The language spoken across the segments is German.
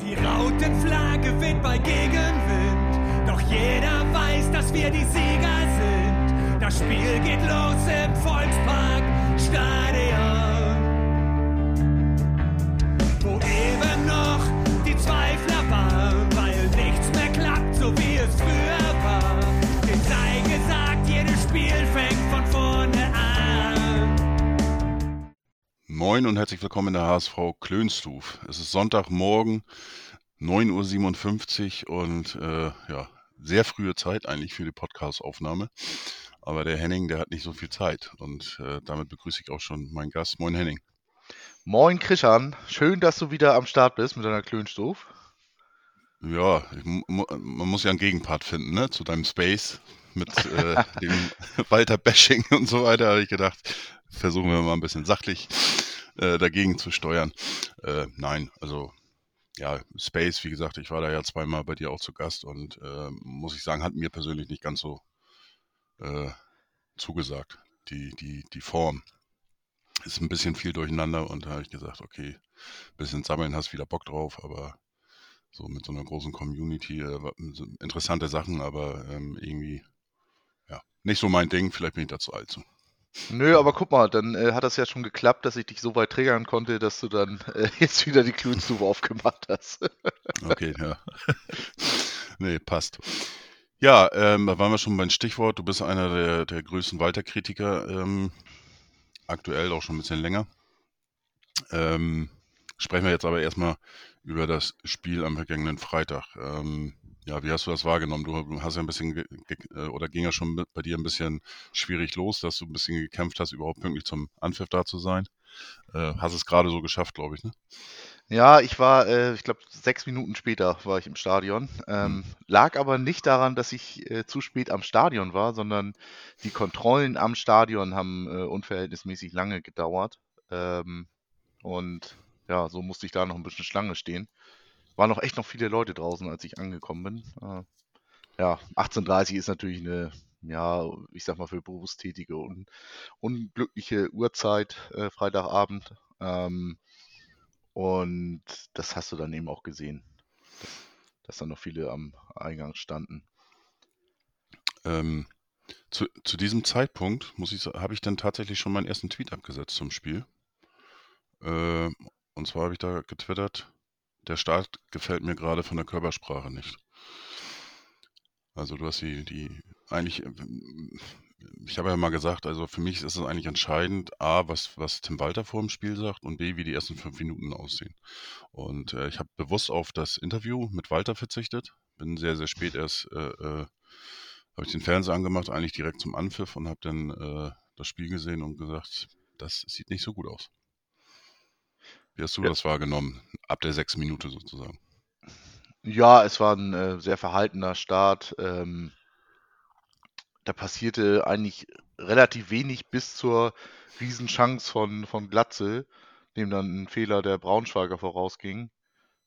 Die Rautenflagge weht bei Gegenwind, doch jeder weiß, dass wir die Sieger sind. Das Spiel geht los im Volkspark Moin und herzlich willkommen in der HSV Klönstuf. Es ist Sonntagmorgen, 9.57 Uhr und äh, ja, sehr frühe Zeit eigentlich für die Podcast-Aufnahme. Aber der Henning, der hat nicht so viel Zeit und äh, damit begrüße ich auch schon meinen Gast. Moin Henning. Moin Christian, schön, dass du wieder am Start bist mit deiner Klönstuf. Ja, ich, man muss ja einen Gegenpart finden, ne, zu deinem Space mit äh, dem Walter Bashing und so weiter. Habe ich gedacht, versuchen wir mal ein bisschen sachlich äh, dagegen zu steuern. Äh, nein, also ja, Space, wie gesagt, ich war da ja zweimal bei dir auch zu Gast und äh, muss ich sagen, hat mir persönlich nicht ganz so äh, zugesagt. Die, die, die Form ist ein bisschen viel durcheinander und da habe ich gesagt, okay, bisschen sammeln, hast wieder Bock drauf, aber so mit so einer großen Community, äh, interessante Sachen, aber ähm, irgendwie, nicht so mein Ding, vielleicht bin ich dazu alt zu. Nö, aber guck mal, dann äh, hat das ja schon geklappt, dass ich dich so weit triggern konnte, dass du dann äh, jetzt wieder die Klönstuf aufgemacht hast. Okay, ja. nee, passt. Ja, ähm, da waren wir schon beim Stichwort. Du bist einer der, der größten Walter-Kritiker, ähm, aktuell auch schon ein bisschen länger. Ähm, sprechen wir jetzt aber erstmal über das Spiel am vergangenen Freitag. Ähm, ja, wie hast du das wahrgenommen? Du hast ja ein bisschen, äh, oder ging ja schon bei dir ein bisschen schwierig los, dass du ein bisschen gekämpft hast, überhaupt pünktlich zum Anpfiff da zu sein. Äh, hast es gerade so geschafft, glaube ich, ne? Ja, ich war, äh, ich glaube, sechs Minuten später war ich im Stadion. Hm. Ähm, lag aber nicht daran, dass ich äh, zu spät am Stadion war, sondern die Kontrollen am Stadion haben äh, unverhältnismäßig lange gedauert. Ähm, und ja, so musste ich da noch ein bisschen Schlange stehen. Waren noch echt noch viele Leute draußen, als ich angekommen bin. Äh, ja, 18.30 ist natürlich eine, ja, ich sag mal, für Berufstätige und unglückliche Uhrzeit, äh, Freitagabend. Ähm, und das hast du dann eben auch gesehen, dass, dass da noch viele am Eingang standen. Ähm, zu, zu diesem Zeitpunkt ich, habe ich dann tatsächlich schon meinen ersten Tweet abgesetzt zum Spiel. Äh, und zwar habe ich da getwittert, der Start gefällt mir gerade von der Körpersprache nicht. Also du hast die, die eigentlich, ähm, ich habe ja mal gesagt, also für mich ist es eigentlich entscheidend, A, was, was Tim Walter vor dem Spiel sagt und B, wie die ersten fünf Minuten aussehen. Und äh, ich habe bewusst auf das Interview mit Walter verzichtet, bin sehr, sehr spät erst, äh, äh, habe ich den Fernseher angemacht, eigentlich direkt zum Anpfiff und habe dann äh, das Spiel gesehen und gesagt, das sieht nicht so gut aus. Wie hast du Ja, das wahrgenommen? Ab der sechs Minute sozusagen. ja es war ein äh, sehr verhaltener Start. Ähm, da passierte eigentlich relativ wenig bis zur Riesenchance von, von Glatzel, dem dann ein Fehler der Braunschweiger vorausging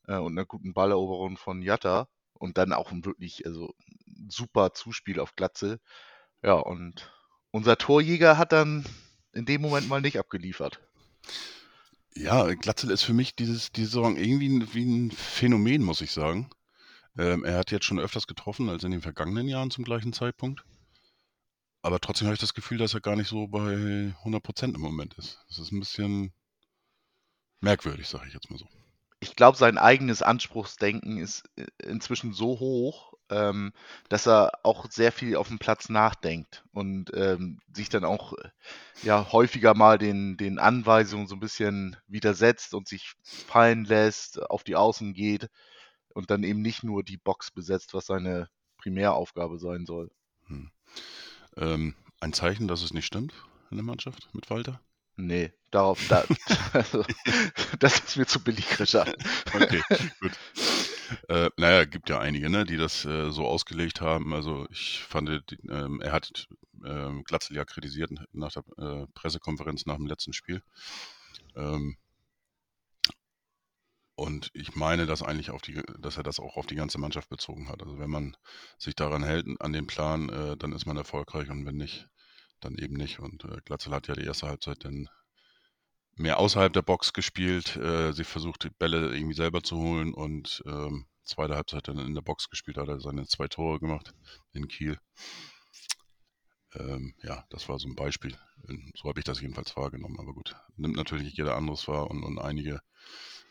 äh, und einer guten Balleroberung von Jatta und dann auch ein wirklich also, super Zuspiel auf Glatzel. Ja, und unser Torjäger hat dann in dem Moment mal nicht abgeliefert. Ja, Glatzel ist für mich dieses, diese Saison irgendwie ein, wie ein Phänomen, muss ich sagen. Ähm, er hat jetzt schon öfters getroffen als in den vergangenen Jahren zum gleichen Zeitpunkt. Aber trotzdem habe ich das Gefühl, dass er gar nicht so bei 100% im Moment ist. Das ist ein bisschen merkwürdig, sage ich jetzt mal so. Ich glaube, sein eigenes Anspruchsdenken ist äh, inzwischen so hoch, ähm, dass er auch sehr viel auf dem Platz nachdenkt und ähm, sich dann auch äh, ja häufiger mal den, den Anweisungen so ein bisschen widersetzt und sich fallen lässt, auf die Außen geht und dann eben nicht nur die Box besetzt, was seine Primäraufgabe sein soll. Hm. Ähm, ein Zeichen, dass es nicht stimmt in der Mannschaft mit Walter? Nee, darauf, da, also, das ist mir zu billig, Richard. Okay, gut. Äh, naja, gibt ja einige, ne, die das äh, so ausgelegt haben. Also ich fand, ähm, er hat ähm, Glatzel ja kritisiert nach der äh, Pressekonferenz nach dem letzten Spiel. Ähm, und ich meine, dass eigentlich auf die, dass er das auch auf die ganze Mannschaft bezogen hat. Also wenn man sich daran hält, an den Plan, äh, dann ist man erfolgreich und wenn nicht, dann eben nicht. Und äh, Glatzel hat ja die erste Halbzeit dann mehr außerhalb der Box gespielt. Äh, sie versucht, die Bälle irgendwie selber zu holen und ähm, zweite Halbzeit dann in der Box gespielt, hat er seine zwei Tore gemacht in Kiel. Ähm, ja, das war so ein Beispiel. So habe ich das jedenfalls wahrgenommen. Aber gut, nimmt natürlich jeder anderes wahr und, und einige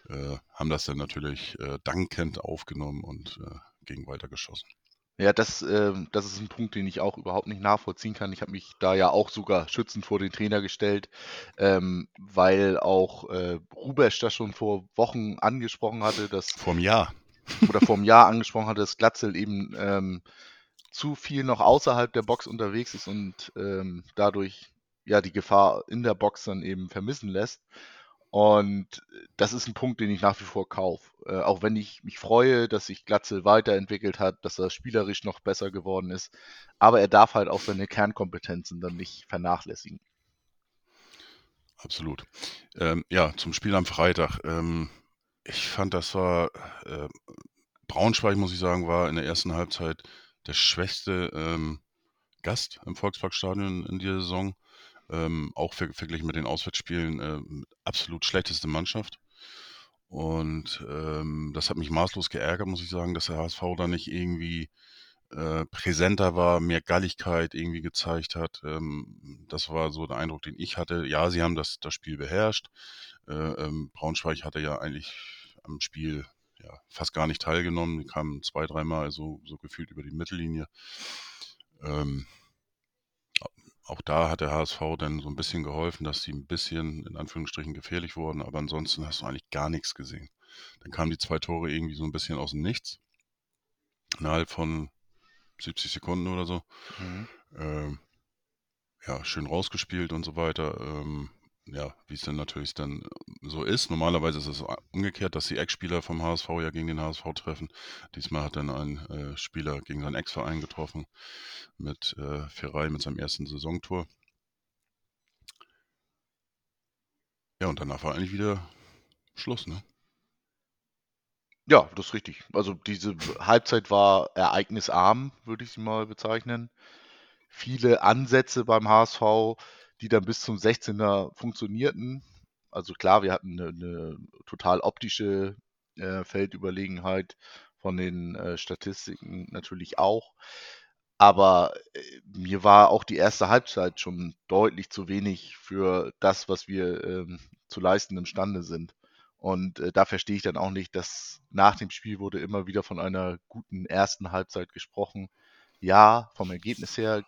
äh, haben das dann natürlich äh, dankend aufgenommen und äh, gegen weitergeschossen. Ja, das, ähm, das ist ein Punkt, den ich auch überhaupt nicht nachvollziehen kann. Ich habe mich da ja auch sogar schützend vor den Trainer gestellt, ähm, weil auch äh, Rubesch das schon vor Wochen angesprochen hatte, dass Vorm Jahr. oder vor einem Jahr angesprochen hatte, dass Glatzel eben ähm, zu viel noch außerhalb der Box unterwegs ist und ähm, dadurch ja die Gefahr in der Box dann eben vermissen lässt. Und das ist ein Punkt, den ich nach wie vor kaufe. Äh, auch wenn ich mich freue, dass sich Glatzel weiterentwickelt hat, dass er spielerisch noch besser geworden ist. Aber er darf halt auch seine Kernkompetenzen dann nicht vernachlässigen. Absolut. Ähm, ja, zum Spiel am Freitag. Ähm, ich fand, das war äh, Braunschweig, muss ich sagen, war in der ersten Halbzeit der schwächste ähm, Gast im Volksparkstadion in dieser Saison ähm, auch ver verglichen mit den Auswärtsspielen äh, absolut schlechteste Mannschaft. Und ähm, das hat mich maßlos geärgert, muss ich sagen, dass der HSV da nicht irgendwie äh, präsenter war, mehr Galligkeit irgendwie gezeigt hat. Ähm, das war so der Eindruck, den ich hatte. Ja, sie haben das, das Spiel beherrscht. Äh, ähm, Braunschweig hatte ja eigentlich am Spiel ja, fast gar nicht teilgenommen. Die kamen zwei, dreimal so, so gefühlt über die Mittellinie. Ähm, auch da hat der HSV dann so ein bisschen geholfen, dass sie ein bisschen in Anführungsstrichen gefährlich wurden, aber ansonsten hast du eigentlich gar nichts gesehen. Dann kamen die zwei Tore irgendwie so ein bisschen aus dem Nichts. Innerhalb von 70 Sekunden oder so. Mhm. Ähm, ja, schön rausgespielt und so weiter. Ähm, ja, wie es dann natürlich dann so ist. Normalerweise ist es umgekehrt, dass die Ex-Spieler vom HSV ja gegen den HSV treffen. Diesmal hat dann ein äh, Spieler gegen seinen Ex-Verein getroffen mit äh, Ferrei mit seinem ersten Saisontor. Ja, und danach war eigentlich wieder Schluss, ne? Ja, das ist richtig. Also diese Halbzeit war ereignisarm, würde ich sie mal bezeichnen. Viele Ansätze beim HSV, die dann bis zum 16er funktionierten. Also klar, wir hatten eine, eine total optische äh, Feldüberlegenheit von den äh, Statistiken natürlich auch. Aber äh, mir war auch die erste Halbzeit schon deutlich zu wenig für das, was wir ähm, zu leisten imstande sind. Und äh, da verstehe ich dann auch nicht, dass nach dem Spiel wurde immer wieder von einer guten ersten Halbzeit gesprochen. Ja, vom Ergebnis her,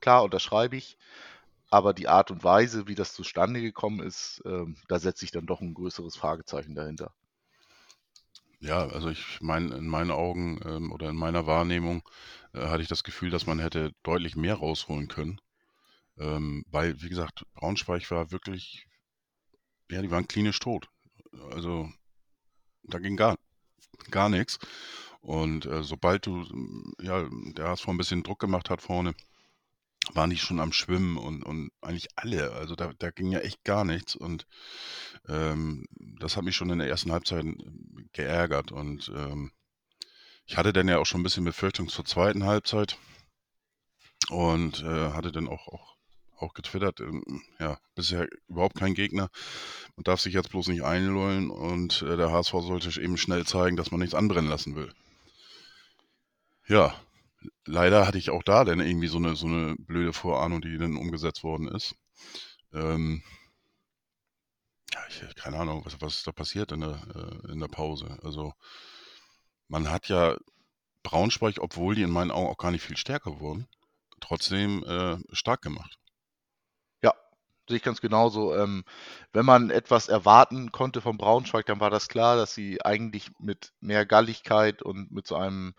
klar, unterschreibe ich aber die Art und Weise, wie das zustande gekommen ist, ähm, da setze ich dann doch ein größeres Fragezeichen dahinter. Ja, also ich meine, in meinen Augen ähm, oder in meiner Wahrnehmung äh, hatte ich das Gefühl, dass man hätte deutlich mehr rausholen können. Ähm, weil, wie gesagt, Braunschweig war wirklich, ja, die waren klinisch tot. Also da ging gar, gar nichts. Und äh, sobald du, ja, der HSV ein bisschen Druck gemacht hat vorne, waren die schon am Schwimmen und, und eigentlich alle. Also da, da ging ja echt gar nichts. Und ähm, das hat mich schon in der ersten Halbzeit ähm, geärgert. Und ähm, ich hatte dann ja auch schon ein bisschen Befürchtung zur zweiten Halbzeit und äh, hatte dann auch, auch, auch getwittert, ähm, ja, bisher überhaupt kein Gegner. Man darf sich jetzt bloß nicht einlullen und äh, der HSV sollte eben schnell zeigen, dass man nichts anbrennen lassen will. Ja, leider hatte ich auch da dann irgendwie so eine, so eine blöde Vorahnung, die dann umgesetzt worden ist. Ähm, ja, ich, keine Ahnung, was, was ist da passiert in der, äh, in der Pause. Also man hat ja Braunschweig, obwohl die in meinen Augen auch gar nicht viel stärker wurden, trotzdem äh, stark gemacht. Ja, sehe ich ganz genauso. Ähm, wenn man etwas erwarten konnte von Braunschweig, dann war das klar, dass sie eigentlich mit mehr Galligkeit und mit so einem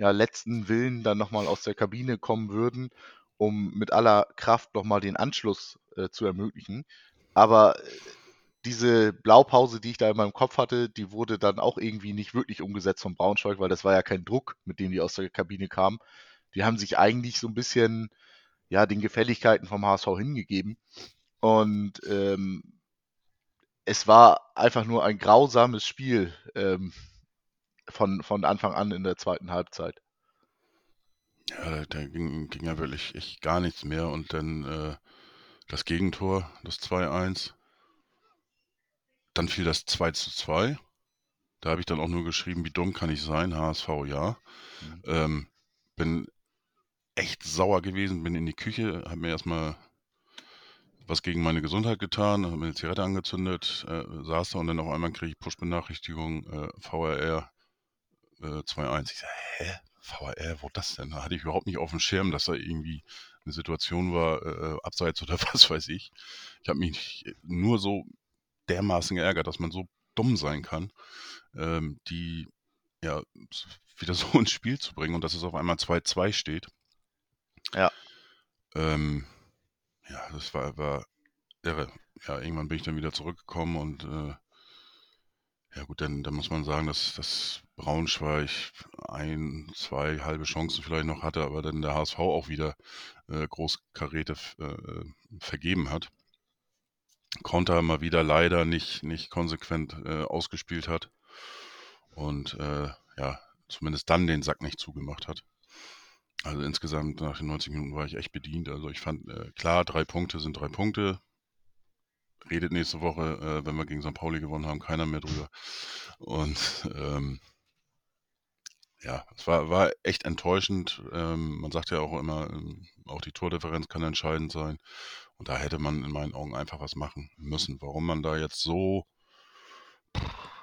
ja, letzten Willen dann nochmal aus der Kabine kommen würden, um mit aller Kraft nochmal den Anschluss äh, zu ermöglichen. Aber äh, diese Blaupause, die ich da in meinem Kopf hatte, die wurde dann auch irgendwie nicht wirklich umgesetzt von Braunschweig, weil das war ja kein Druck, mit dem die aus der Kabine kamen. Die haben sich eigentlich so ein bisschen ja, den Gefälligkeiten vom HSV hingegeben. Und ähm, es war einfach nur ein grausames Spiel. Ähm, von, von Anfang an in der zweiten Halbzeit. Ja, da ging, ging ja wirklich echt gar nichts mehr und dann äh, das Gegentor, das 2-1. dann fiel das 2 zu 2. Da habe ich dann auch nur geschrieben, wie dumm kann ich sein, HSV ja. Mhm. Ähm, bin echt sauer gewesen, bin in die Küche, habe mir erstmal was gegen meine Gesundheit getan, habe mir eine Zigarette angezündet, äh, saß da und dann auf einmal kriege ich Push-Benachrichtigung, äh, VRR äh, 2.1. Ich sage, hä? VRR, wo das denn? Da hatte ich überhaupt nicht auf dem Schirm, dass da irgendwie eine Situation war, äh, abseits oder was weiß ich. Ich habe mich nur so dermaßen geärgert, dass man so dumm sein kann, ähm, die ja wieder so ins Spiel zu bringen und dass es auf einmal 2-2 steht. Ja. Ähm, ja, das war, war irre. Ja, irgendwann bin ich dann wieder zurückgekommen und äh, ja gut, dann, dann muss man sagen, dass, dass Braunschweig ein, zwei halbe Chancen vielleicht noch hatte, aber dann der HSV auch wieder äh, Großkaräte äh, vergeben hat. Konter mal wieder leider nicht, nicht konsequent äh, ausgespielt hat und äh, ja, zumindest dann den Sack nicht zugemacht hat. Also insgesamt nach den 90 Minuten war ich echt bedient. Also ich fand, äh, klar, drei Punkte sind drei Punkte. Redet nächste Woche, äh, wenn wir gegen St. Pauli gewonnen haben, keiner mehr drüber. Und ähm, ja, es war, war echt enttäuschend. Ähm, man sagt ja auch immer, ähm, auch die Tordifferenz kann entscheidend sein. Und da hätte man in meinen Augen einfach was machen müssen. Warum man da jetzt so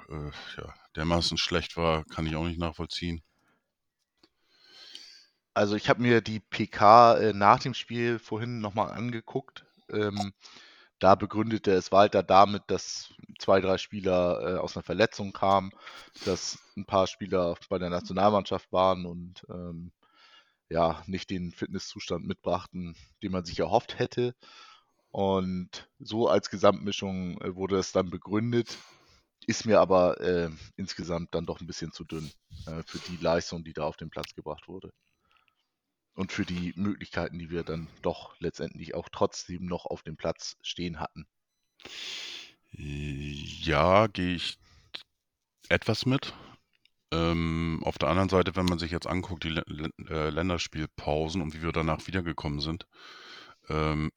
äh, ja, dermaßen schlecht war, kann ich auch nicht nachvollziehen. Also ich habe mir die PK äh, nach dem Spiel vorhin nochmal angeguckt. Ähm, da begründete es Walter damit, dass zwei, drei Spieler äh, aus einer Verletzung kamen, dass ein paar Spieler bei der Nationalmannschaft waren und ähm, ja, nicht den Fitnesszustand mitbrachten, den man sich erhofft hätte. Und so als Gesamtmischung äh, wurde es dann begründet, ist mir aber äh, insgesamt dann doch ein bisschen zu dünn äh, für die Leistung, die da auf den Platz gebracht wurde. Und für die Möglichkeiten, die wir dann doch letztendlich auch trotzdem noch auf dem Platz stehen hatten. Ja, gehe ich etwas mit. Ähm, auf der anderen Seite, wenn man sich jetzt anguckt, die L äh, Länderspielpausen und wie wir danach wiedergekommen sind, ähm,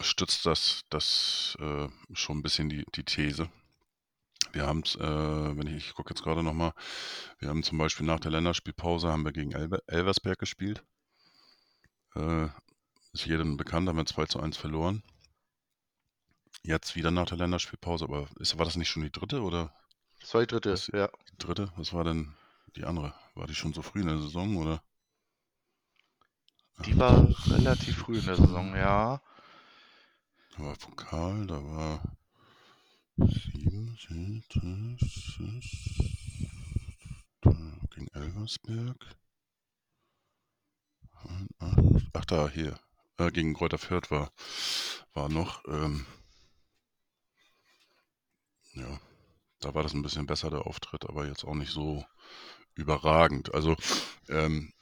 stützt das, das äh, schon ein bisschen die, die These. Wir haben es, äh, wenn ich, ich gucke jetzt gerade nochmal, wir haben zum Beispiel nach der Länderspielpause haben wir gegen Elbe, Elversberg gespielt. Äh, ist jedem bekannt, haben wir 2 zu 1 verloren. Jetzt wieder nach der Länderspielpause, aber ist, war das nicht schon die dritte oder? Das war die dritte, Was- ja. Die dritte? Was war denn die andere? War die schon so früh in der Saison oder? Die war relativ früh in der Saison, ja. Da war Pokal, da war sieben, da gegen Elversberg. Ach da, hier. Äh, gegen Kräuter Fürth war, war noch. Ähm, ja, da war das ein bisschen besser, der Auftritt, aber jetzt auch nicht so überragend. Also, ähm,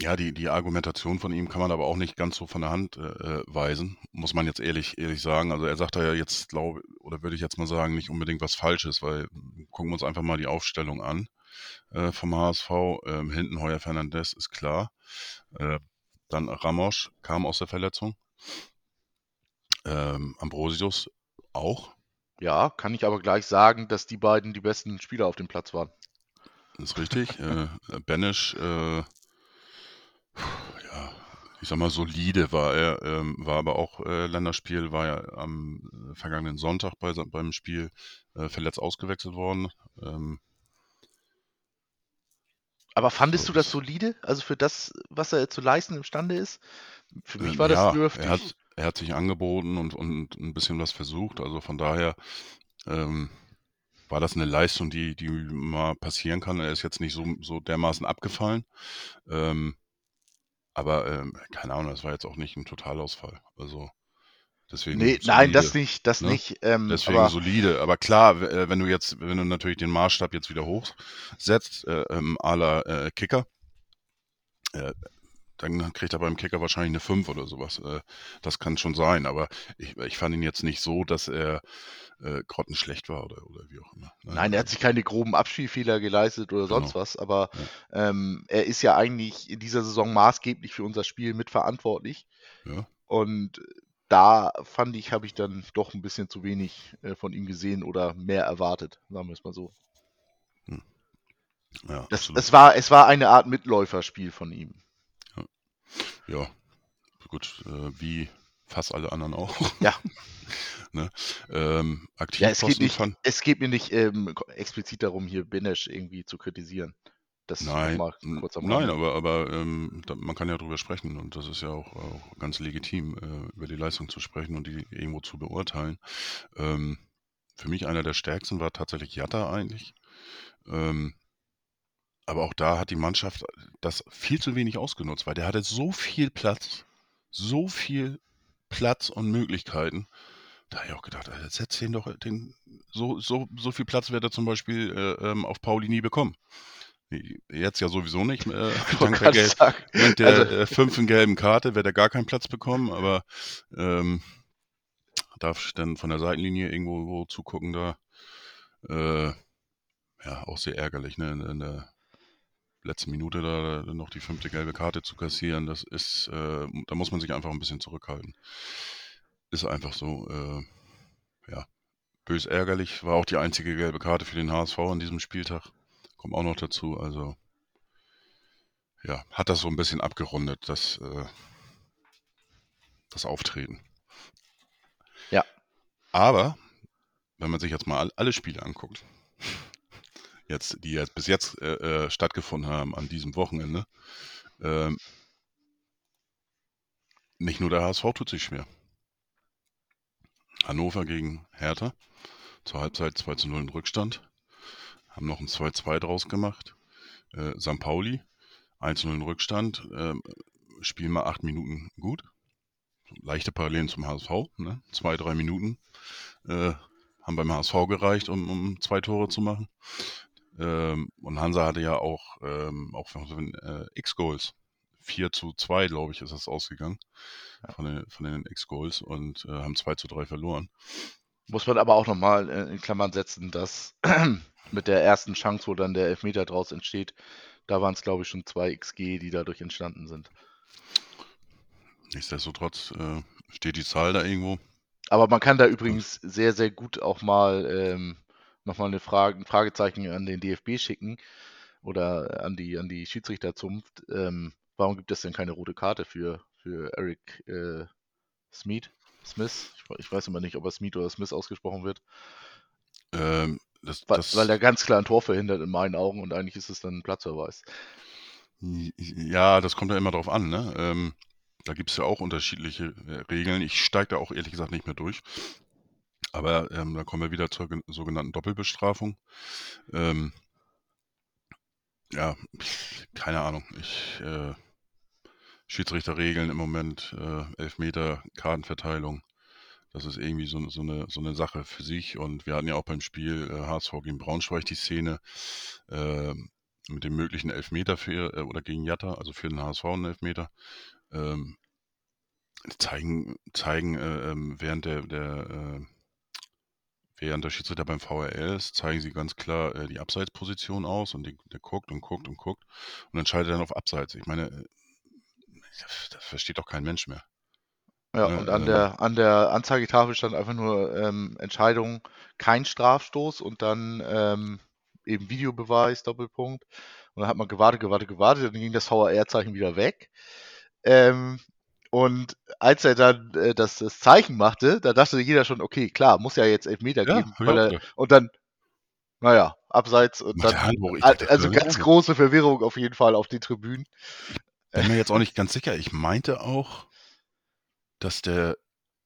ja, die, die Argumentation von ihm kann man aber auch nicht ganz so von der Hand äh, äh, weisen, muss man jetzt ehrlich, ehrlich sagen. Also er sagt da ja jetzt, glaube oder würde ich jetzt mal sagen, nicht unbedingt was Falsches, weil mm, gucken wir uns einfach mal die Aufstellung an äh, vom HSV. Ähm, hinten Heuer Fernandes ist klar. Äh, dann Ramos kam aus der Verletzung. Ähm, Ambrosius auch. Ja, kann ich aber gleich sagen, dass die beiden die besten Spieler auf dem Platz waren. Ist richtig. äh, Benisch, äh, ja, ich sag mal, solide war er, ähm, war aber auch äh, Länderspiel, war ja am äh, vergangenen Sonntag bei, beim Spiel äh, verletzt ausgewechselt worden. Ähm, Aber fandest So du das solide? Also für das, was er zu leisten imstande ist? Für mich ähm, war das ja, dürftig. er hat, er hat sich angeboten und, und ein bisschen was versucht. Also von daher ähm, war das eine Leistung, die, die mal passieren kann. Er ist jetzt nicht so, so dermaßen abgefallen. Ähm, aber ähm, keine Ahnung, das war jetzt auch nicht ein Totalausfall. Also deswegen. Nee, nein, das solide. nicht, das ne? nicht. Ähm, Deswegen aber solide. Aber klar, äh, wenn du jetzt, wenn du natürlich den Maßstab jetzt wieder hochsetzt, äh, ähm, à la äh, Kicker, äh, dann kriegt er beim Kicker wahrscheinlich eine 5 oder sowas. Äh, das kann schon sein, aber ich, ich fand ihn jetzt nicht so, dass er äh, grottenschlecht war oder, oder wie auch immer. ne? nein, er hat sich keine groben Abspielfehler geleistet oder sonst Genau. was, aber ähm, er ist ja eigentlich in dieser Saison maßgeblich für unser Spiel mitverantwortlich. Ja. Und da fand ich, habe ich dann doch ein bisschen zu wenig äh, von ihm gesehen oder mehr erwartet, sagen wir es mal so. Ja, Das, es, war, es war eine Art Mitläuferspiel von ihm. Ja, gut, äh, wie fast alle anderen auch. Ja. ne? ähm, aktiv Ja, es geht, nicht, fand, es geht mir nicht ähm, explizit darum, hier Benesch irgendwie zu kritisieren. Das Nein, nein, aber, aber ähm, da, man kann ja drüber sprechen und das ist ja auch, auch ganz legitim, äh, über die Leistung zu sprechen und die irgendwo zu beurteilen. Ähm, für mich einer der stärksten war tatsächlich Jatta eigentlich. Ähm, aber auch da hat die Mannschaft das viel zu wenig ausgenutzt, weil der hatte so viel Platz, so viel Platz und Möglichkeiten. Da habe ich auch gedacht, Alter, setz den doch, den, so, so, so viel Platz wird er zum Beispiel äh, ähm, auf Pauli nie bekommen. Jetzt ja sowieso nicht. Äh, dank der, Gelb, dank der also, äh, fünften gelben Karte wird er gar keinen Platz bekommen, aber ähm, darf ich dann von der Seitenlinie irgendwo wo zugucken da. Äh, ja, auch sehr ärgerlich, ne? In, in der letzten Minute da noch die fünfte gelbe Karte zu kassieren, das ist, äh, da muss man sich einfach ein bisschen zurückhalten. Ist einfach so, äh, ja, bös ärgerlich. War auch die einzige gelbe Karte für den HSV an diesem Spieltag. Kommt auch noch dazu. Also, ja, hat das so ein bisschen abgerundet, das, äh, das Auftreten. Ja. Aber, wenn man sich jetzt mal all- alle Spiele anguckt, jetzt, die jetzt bis jetzt äh, äh, stattgefunden haben an diesem Wochenende, ähm, nicht nur der HSV tut sich schwer. Hannover gegen Hertha, zur Halbzeit 2 zu 0 in Rückstand, haben noch ein 2-2 draus gemacht. Äh, St. Pauli, 1 0 in Rückstand, ähm, spielen mal acht Minuten gut. Leichte Parallelen zum HSV, ne? zwei, drei Minuten äh, haben beim HSV gereicht, um, um zwei Tore zu machen. Ähm, und Hansa hatte ja auch, ähm, auch äh, X-Goals. 4 zu 2, glaube ich, ist das ausgegangen von den, von den X-Goals und äh, haben 2 zu 3 verloren. muss man aber auch nochmal äh, in Klammern setzen, dass mit der ersten Chance, wo dann der Elfmeter draus entsteht, da waren es, glaube ich, schon zwei XG, die dadurch entstanden sind. Nichtsdestotrotz äh, steht die Zahl da irgendwo. Aber man kann da übrigens sehr, sehr gut auch mal ähm, nochmal eine Frage, ein Fragezeichen an den DFB schicken oder an die, an die Schiedsrichterzunft. Ähm, warum gibt es denn keine rote Karte für, für Eric äh, Smith? Smith? Ich, ich weiß immer nicht, ob er Smith oder Smith ausgesprochen wird. Ähm, das, Weil, das, weil er ganz klar ein Tor verhindert in meinen Augen und eigentlich ist es dann ein Platzverweis. Ja, das kommt ja immer drauf an. Ne? Ähm, da gibt es ja auch unterschiedliche äh, Regeln. Ich steige da auch ehrlich gesagt nicht mehr durch. Aber ähm, da kommen wir wieder zur gen- sogenannten Doppelbestrafung. Ähm, ja, keine Ahnung. Ich äh, Schiedsrichterregeln im Moment, äh, Elfmeter, Kartenverteilung. Das ist irgendwie so, so, eine, so eine Sache für sich. Und wir hatten ja auch beim Spiel äh, HSV gegen Braunschweig die Szene äh, mit dem möglichen Elfmeter für, äh, oder gegen Jatta, also für den HSV einen Elfmeter. Ähm, zeigen, zeigen äh, ähm, während der, der äh, während der Schiedsrichter beim VRL ist, zeigen sie ganz klar äh, die Abseitsposition aus und die, der guckt und guckt und guckt und entscheidet dann auf Abseits. Ich meine, äh, das, das versteht doch kein Mensch mehr. Ja, Ne, und an ähm, der, an der Anzeigetafel stand einfach nur ähm, Entscheidung, kein Strafstoß und dann ähm, eben Videobeweis, Doppelpunkt. Und dann hat man gewartet, gewartet, gewartet, dann ging das VAR-Zeichen wieder weg. Ähm, und als er dann äh, das, das Zeichen machte, da dachte jeder schon, okay, klar, muss ja jetzt Elfmeter Ja, geben. ich er, und dann, naja, abseits und dann. Ich also Alter, ganz große Verwirrung auf jeden Fall auf den Tribünen. bin mir jetzt auch nicht ganz sicher. Ich meinte auch, dass der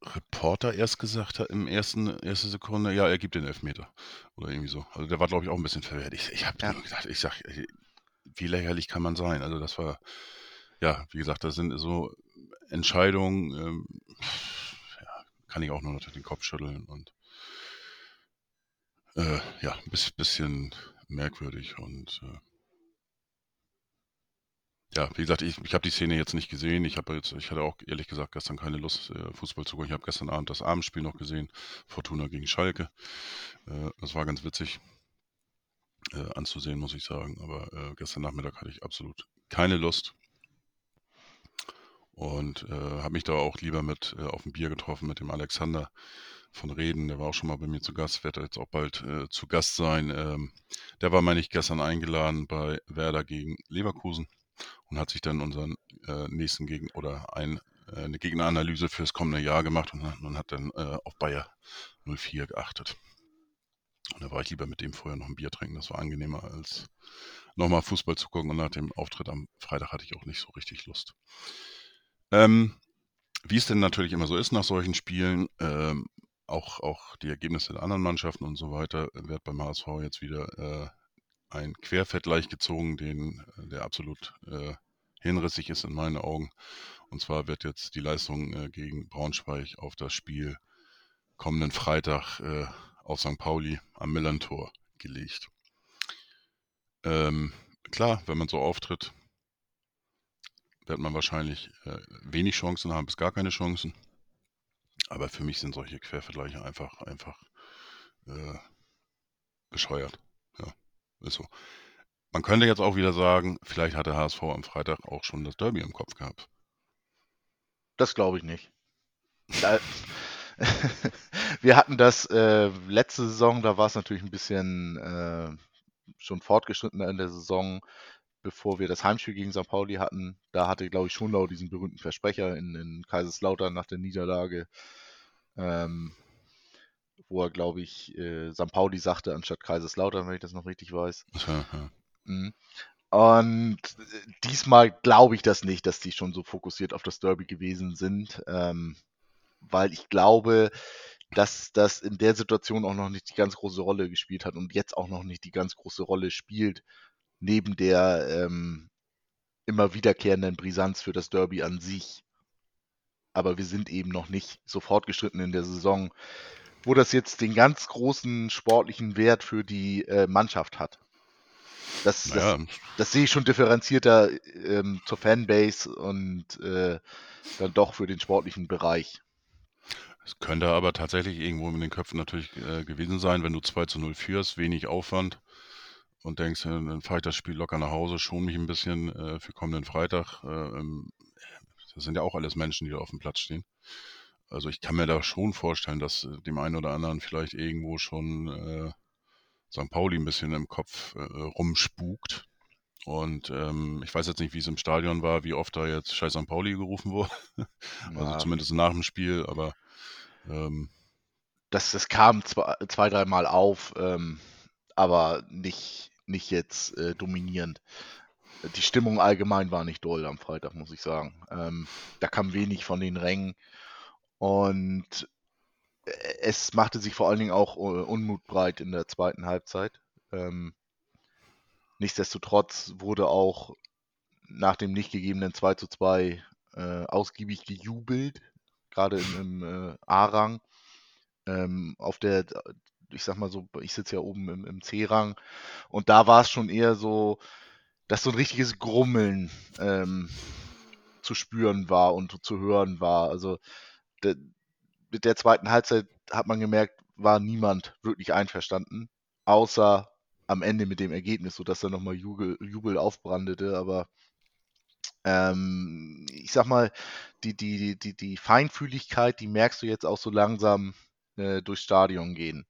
Reporter erst gesagt hat, im ersten erste Sekunde, ja, er gibt den Elfmeter. Oder irgendwie so. Also der war, glaube ich, auch ein bisschen verwirrt. Ich, ich habe Ja. gedacht, ich sag, wie lächerlich kann man sein? Also das war, ja, wie gesagt, das sind so Entscheidungen, ähm, ja, kann ich auch nur noch den Kopf schütteln und äh, ja, ein bis- bisschen merkwürdig und äh, ja, wie gesagt, ich, ich habe die Szene jetzt nicht gesehen. Ich jetzt, ich hatte auch ehrlich gesagt gestern keine Lust, äh, Fußball zu gucken. Ich habe gestern Abend das Abendspiel noch gesehen, Fortuna gegen Schalke. Äh, das war ganz witzig äh, anzusehen, muss ich sagen. Aber gestern Nachmittag hatte ich absolut keine Lust. Und äh, habe mich da auch lieber mit äh, auf dem Bier getroffen mit dem Alexander von Reden. Der war auch schon mal bei mir zu Gast, wird jetzt auch bald äh, zu Gast sein. Ähm, der war, meine ich, gestern eingeladen bei Werder gegen Leverkusen und hat sich dann unseren äh, nächsten Gegen oder ein, äh, eine Gegneranalyse fürs kommende Jahr gemacht und, und hat dann äh, auf Bayer 04 geachtet. Und da war ich lieber mit dem vorher noch ein Bier trinken. Das war angenehmer als nochmal Fußball zu gucken. Und nach dem Auftritt am Freitag hatte ich auch nicht so richtig Lust. Ähm, wie es denn natürlich immer so ist nach solchen Spielen, ähm, auch, auch die Ergebnisse der anderen Mannschaften und so weiter, wird beim HSV jetzt wieder äh, ein Quervergleich gezogen, den, äh, der absolut äh, hinrissig ist in meinen Augen. Und zwar wird jetzt die Leistung äh, gegen Braunschweig auf das Spiel kommenden Freitag äh, auf St. Pauli am Millantor gelegt. Ähm, klar, wenn man so auftritt, wird man wahrscheinlich äh, wenig Chancen haben, bis gar keine Chancen. Aber für mich sind solche Quervergleiche einfach, einfach äh, bescheuert. Ja, ist so. Man könnte jetzt auch wieder sagen, vielleicht hat der HSV am Freitag auch schon das Derby im Kopf gehabt. Das glaube ich nicht. wir hatten das äh, letzte Saison, da war es natürlich ein bisschen äh, schon fortgeschrittener in der Saison, bevor wir das Heimspiel gegen St. Pauli hatten. Da hatte, glaube ich, Schonlau diesen berühmten Versprecher in, in Kaiserslautern nach der Niederlage, ähm, wo er, glaube ich, äh, St. Pauli sagte anstatt Kaiserslautern, wenn ich das noch richtig weiß. Ja, ja. Mhm. Und diesmal glaube ich das nicht, dass die schon so fokussiert auf das Derby gewesen sind. Ähm, weil ich glaube, dass das in der Situation auch noch nicht die ganz große Rolle gespielt hat und jetzt auch noch nicht die ganz große Rolle spielt, neben der ähm, immer wiederkehrenden Brisanz für das Derby an sich. Aber wir sind eben noch nicht so fortgeschritten in der Saison, wo das jetzt den ganz großen sportlichen Wert für die äh, Mannschaft hat. Das, naja. das, das, sehe ich schon differenzierter ähm, zur Fanbase und äh, dann doch für den sportlichen Bereich. Es könnte aber tatsächlich irgendwo in den Köpfen natürlich äh, gewesen sein, wenn du 2 zu 0 führst, wenig Aufwand und denkst, äh, dann fahre ich das Spiel locker nach Hause, schon mich ein bisschen äh, für kommenden Freitag. Äh, ähm, das sind ja auch alles Menschen, die da auf dem Platz stehen. Also ich kann mir da schon vorstellen, dass äh, dem einen oder anderen vielleicht irgendwo schon äh, St. Pauli ein bisschen im Kopf rumspukt. Und ähm, ich weiß jetzt nicht, wie es im Stadion war, wie oft da jetzt Scheiß St. Pauli gerufen wurde. also ja. zumindest nach dem Spiel, aber ähm, das, das kam zwei, zwei dreimal auf, ähm, aber nicht, nicht jetzt äh, dominierend. Die Stimmung allgemein war nicht doll am Freitag, muss ich sagen. Ähm, da kam wenig von den Rängen und äh, es machte sich vor allen Dingen auch uh, Unmut breit in der zweiten Halbzeit. Ähm, nichtsdestotrotz wurde auch nach dem nicht gegebenen 2 zu 2 äh, ausgiebig gejubelt gerade im, im äh, A-Rang. Ähm, auf der, ich sag mal so, ich sitze ja oben im, im C-Rang und da war es schon eher so, dass so ein richtiges Grummeln ähm, zu spüren war und zu hören war. Also de, mit der zweiten Halbzeit hat man gemerkt, war niemand wirklich einverstanden, außer am Ende mit dem Ergebnis, sodass da nochmal Jubel, Jubel aufbrandete, aber ähm, ich sag mal, die, die, die, die Feinfühligkeit, die merkst du jetzt auch so langsam äh, durchs Stadion gehen.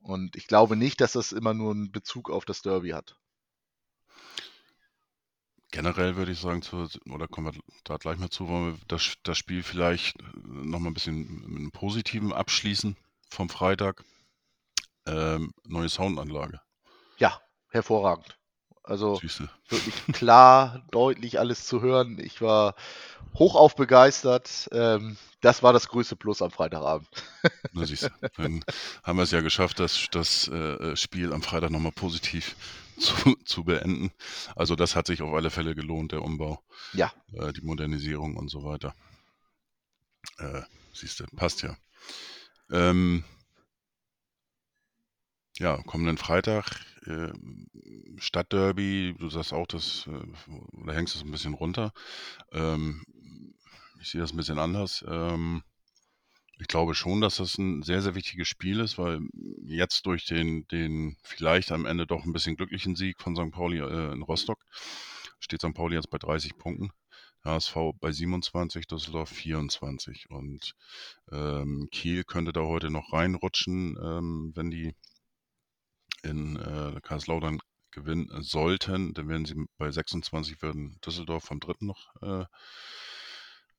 Und ich glaube nicht, dass das immer nur einen Bezug auf das Derby hat. Generell würde ich sagen, zu, oder kommen wir da gleich mal zu, wollen wir das, das Spiel vielleicht nochmal ein bisschen mit einem Positiven abschließen vom Freitag. Ähm, neue Soundanlage. Ja, hervorragend. Also Süße. wirklich klar, deutlich alles zu hören. Ich war hochauf begeistert. Ähm, das war das größte Plus am Freitagabend. Na siehst du, dann haben wir es ja geschafft, das, das äh, Spiel am Freitag nochmal positiv zu, zu, beenden. Also das hat sich auf alle Fälle gelohnt, der Umbau. Ja. Äh, die Modernisierung und so weiter. Äh, siehst du, passt ja. Ähm, ja, kommenden Freitag äh, Stadtderby, du sagst auch, das, äh, oder hängst es ein bisschen runter. Ähm, ich sehe das ein bisschen anders. Ähm, ich glaube schon, dass das ein sehr, sehr wichtiges Spiel ist, weil jetzt durch den, den vielleicht am Ende doch ein bisschen glücklichen Sieg von St. Pauli äh, in Rostock steht St. Pauli jetzt bei 30 Punkten. HSV bei 27, Düsseldorf 24. Und ähm, Kiel könnte da heute noch reinrutschen, ähm, wenn die in äh, Kaiserslautern gewinnen sollten. Dann werden sie bei 26 werden Düsseldorf vom dritten noch äh,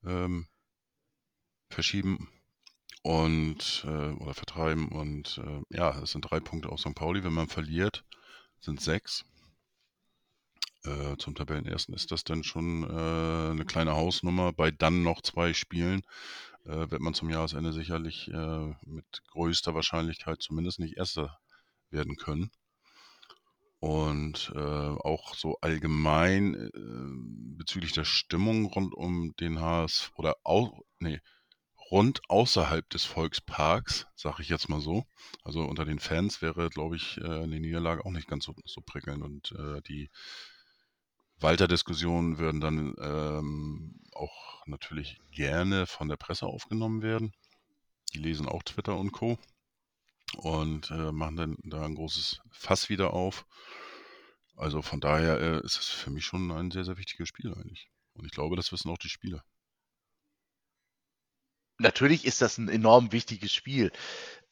ähm, verschieben und äh, oder vertreiben. Und äh, ja, es sind drei Punkte auf St. Pauli. Wenn man verliert, sind sechs. Äh, zum Tabellenersten ist das dann schon äh, eine kleine Hausnummer. Bei dann noch zwei Spielen äh, wird man zum Jahresende sicherlich äh, mit größter Wahrscheinlichkeit zumindest nicht Erster werden können. Und äh, auch so allgemein äh, bezüglich der Stimmung rund um den HS oder au, nee, rund außerhalb des Volksparks, sage ich jetzt mal so. Also unter den Fans wäre, glaube ich, äh, eine Niederlage auch nicht ganz so, so prickelnd. Und äh, die Walter-Diskussionen würden dann ähm, auch natürlich gerne von der Presse aufgenommen werden. Die lesen auch Twitter und Co. Und äh, machen dann da ein großes Fass wieder auf. Also von daher äh, ist es für mich schon ein sehr, sehr wichtiges Spiel eigentlich. Und ich glaube, das wissen auch die Spieler. Natürlich ist das ein enorm wichtiges Spiel.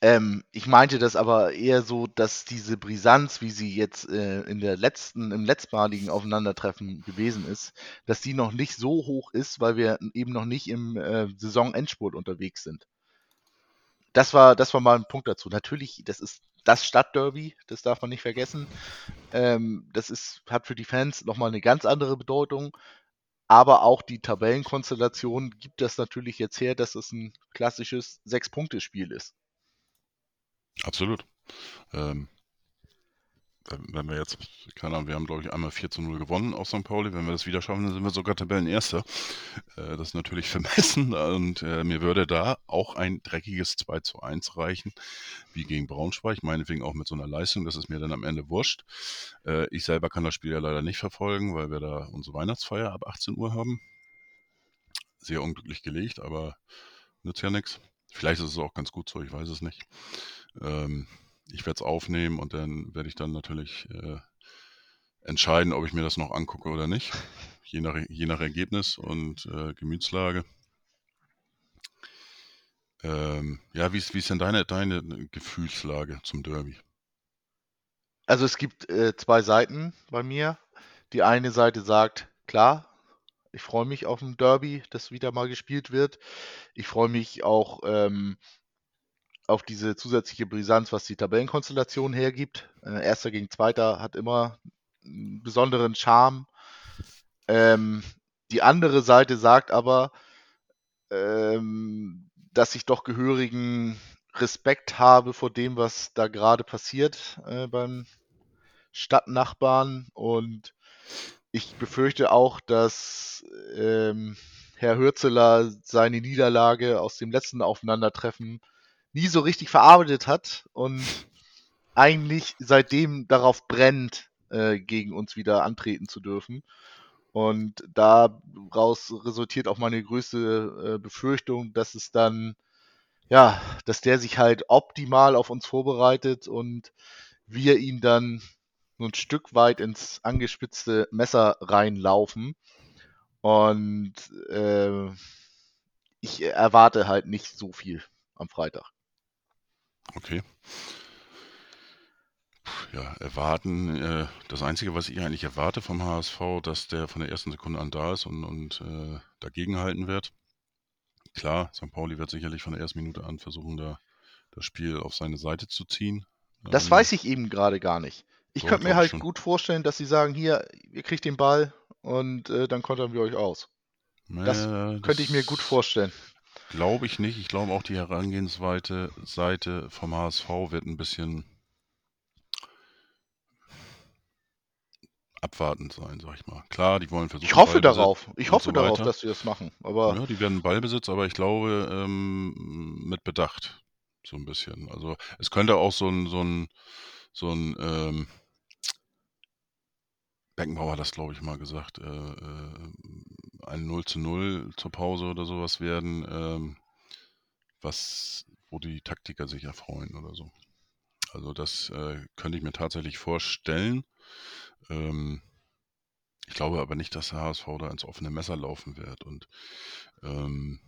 Ähm, ich meinte das aber eher so, dass diese Brisanz, wie sie jetzt äh, in der letzten, im letztmaligen Aufeinandertreffen gewesen ist, dass die noch nicht so hoch ist, weil wir eben noch nicht im äh, Saisonendspurt unterwegs sind. Das war, das war mal ein Punkt dazu. Natürlich, das ist das Stadtderby, das darf man nicht vergessen. Ähm, das ist, hat für die Fans nochmal eine ganz andere Bedeutung. Aber auch die Tabellenkonstellation gibt das natürlich jetzt her, dass es ein klassisches Sechs-Punkte-Spiel ist. Absolut. Ähm, wenn wir jetzt, keine Ahnung, wir haben glaube ich einmal 4 zu 0 gewonnen auf St. Pauli. Wenn wir das wieder schaffen, dann sind wir sogar Tabellenerster. Äh, das ist natürlich vermessen und äh, mir würde da auch ein dreckiges 2 zu 1 reichen, wie gegen Braunschweig, meinetwegen auch mit so einer Leistung, das ist mir dann am Ende wurscht. Äh, ich selber kann das Spiel ja leider nicht verfolgen, weil wir da unsere Weihnachtsfeier ab 18 Uhr haben. Sehr unglücklich gelegt, aber nützt ja nichts. Vielleicht ist es auch ganz gut so, ich weiß es nicht. Ähm, ich werde es aufnehmen und dann werde ich dann natürlich äh, entscheiden, ob ich mir das noch angucke oder nicht. Je nach, je nach Ergebnis und äh, Gemütslage. Ähm, ja, wie ist, wie ist denn deine, deine Gefühlslage zum Derby? Also es gibt äh, zwei Seiten bei mir. Die eine Seite sagt, klar, ich freue mich auf ein Derby, das wieder mal gespielt wird. Ich freue mich auch ähm, auf diese zusätzliche Brisanz, was die Tabellenkonstellation hergibt. Äh, Erster gegen Zweiter hat immer einen besonderen Charme. Ähm, die andere Seite sagt aber, ähm, dass ich doch gehörigen Respekt habe vor dem, was da gerade passiert äh, beim Stadtnachbarn und ich befürchte auch, dass ähm, Herr Hürzeler seine Niederlage aus dem letzten Aufeinandertreffen nie so richtig verarbeitet hat und eigentlich seitdem darauf brennt, äh, gegen uns wieder antreten zu dürfen. Und daraus resultiert auch meine größte äh, Befürchtung, dass es dann, ja, dass der sich halt optimal auf uns vorbereitet und wir ihn dann ein Stück weit ins angespitzte Messer reinlaufen. Und äh, ich erwarte halt nicht so viel am Freitag. Okay. Ja, erwarten. Äh, das Einzige, was ich eigentlich erwarte vom HSV, dass der von der ersten Sekunde an da ist und, und äh, dagegenhalten wird. Klar, St. Pauli wird sicherlich von der ersten Minute an versuchen, da das Spiel auf seine Seite zu ziehen. Das ähm, weiß ich eben gerade gar nicht. Ich könnte mir halt gut vorstellen, dass sie sagen, hier, ihr kriegt den Ball und äh, dann kontern wir euch aus. Das äh, könnte ich mir gut vorstellen. Glaube ich nicht. Ich glaube auch die Herangehensweise Seite vom HSV wird ein bisschen abwartend sein, sag ich mal. Klar, die wollen versuchen. Ich hoffe Ballbesitz darauf. Ich hoffe so darauf, dass sie das machen. Aber ja, die werden Ballbesitz, aber ich glaube ähm, mit Bedacht. So ein bisschen. Also es könnte auch so ein, so ein, so ein ähm, Beckenbauer hat das, glaube ich, mal gesagt, äh, äh, ein 0 zu 0 zur Pause oder sowas werden, ähm, was, wo die Taktiker sich erfreuen oder so. Also das äh, könnte ich mir tatsächlich vorstellen. Ähm, ich glaube aber nicht, dass der HSV da ins offene Messer laufen wird. Und ähm,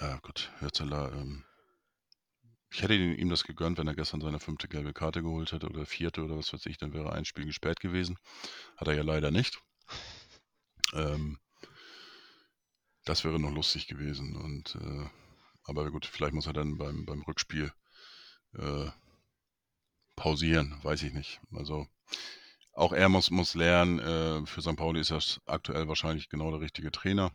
ja, gut, Hürzeler, ähm, ich hätte ihm das gegönnt, wenn er gestern seine fünfte gelbe Karte geholt hätte oder vierte oder was weiß ich, dann wäre ein Spiel gesperrt gewesen. Hat er ja leider nicht. Ähm, das wäre noch lustig gewesen. Und äh, aber gut, vielleicht muss er dann beim, beim Rückspiel äh, pausieren, weiß ich nicht. Also auch er muss, muss lernen, äh, für St. Pauli ist er aktuell wahrscheinlich genau der richtige Trainer.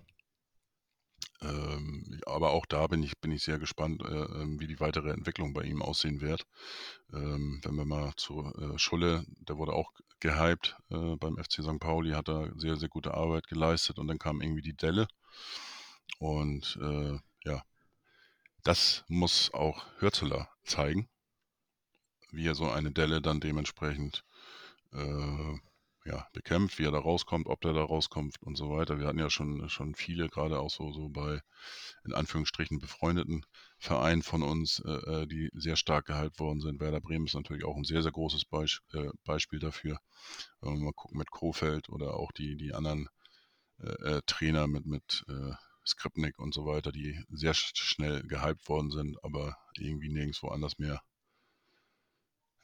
Ähm, aber auch da bin ich, bin ich sehr gespannt, äh, ähm, wie die weitere Entwicklung bei ihm aussehen wird. Ähm, wenn wir mal zu äh, Schulle, der wurde auch gehypt äh, beim FC St. Pauli, hat er sehr, sehr gute Arbeit geleistet und dann kam irgendwie die Delle. Und äh, ja, das muss auch Hürzeler zeigen, wie er so eine Delle dann dementsprechend äh, ja, bekämpft, wie er da rauskommt, ob der da rauskommt und so weiter. Wir hatten ja schon, schon viele, gerade auch so, so bei in Anführungsstrichen befreundeten Vereinen von uns, äh, äh die sehr stark gehalten worden sind. Werder Bremen ist natürlich auch ein sehr, sehr großes Beisp äh, Beispiel dafür. Wenn wir mal gucken mit Kofeld oder auch die, die anderen äh, äh Trainer mit, mit äh, Skripnik und so weiter, die sehr schnell gehypt worden sind, aber irgendwie nirgendwo anders mehr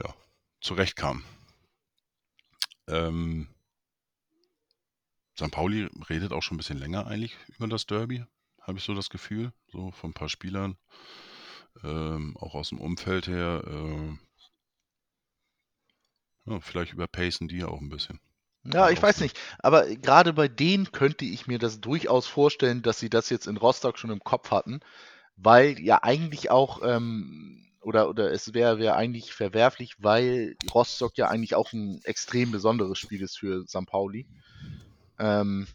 ja, zurechtkamen. Ähm, St. Pauli redet auch schon ein bisschen länger eigentlich über das Derby, habe ich so das Gefühl, so von ein paar Spielern, ähm, auch aus dem Umfeld her. Äh, ja, vielleicht überpacen die auch ein bisschen. Ja, ich weiß nicht, aber gerade bei denen könnte ich mir das durchaus vorstellen, dass sie das jetzt in Rostock schon im Kopf hatten, weil ja eigentlich auch ähm, oder, oder es wäre wär eigentlich verwerflich, weil Rostock ja eigentlich auch ein extrem besonderes Spiel ist für St. Pauli. Ähm,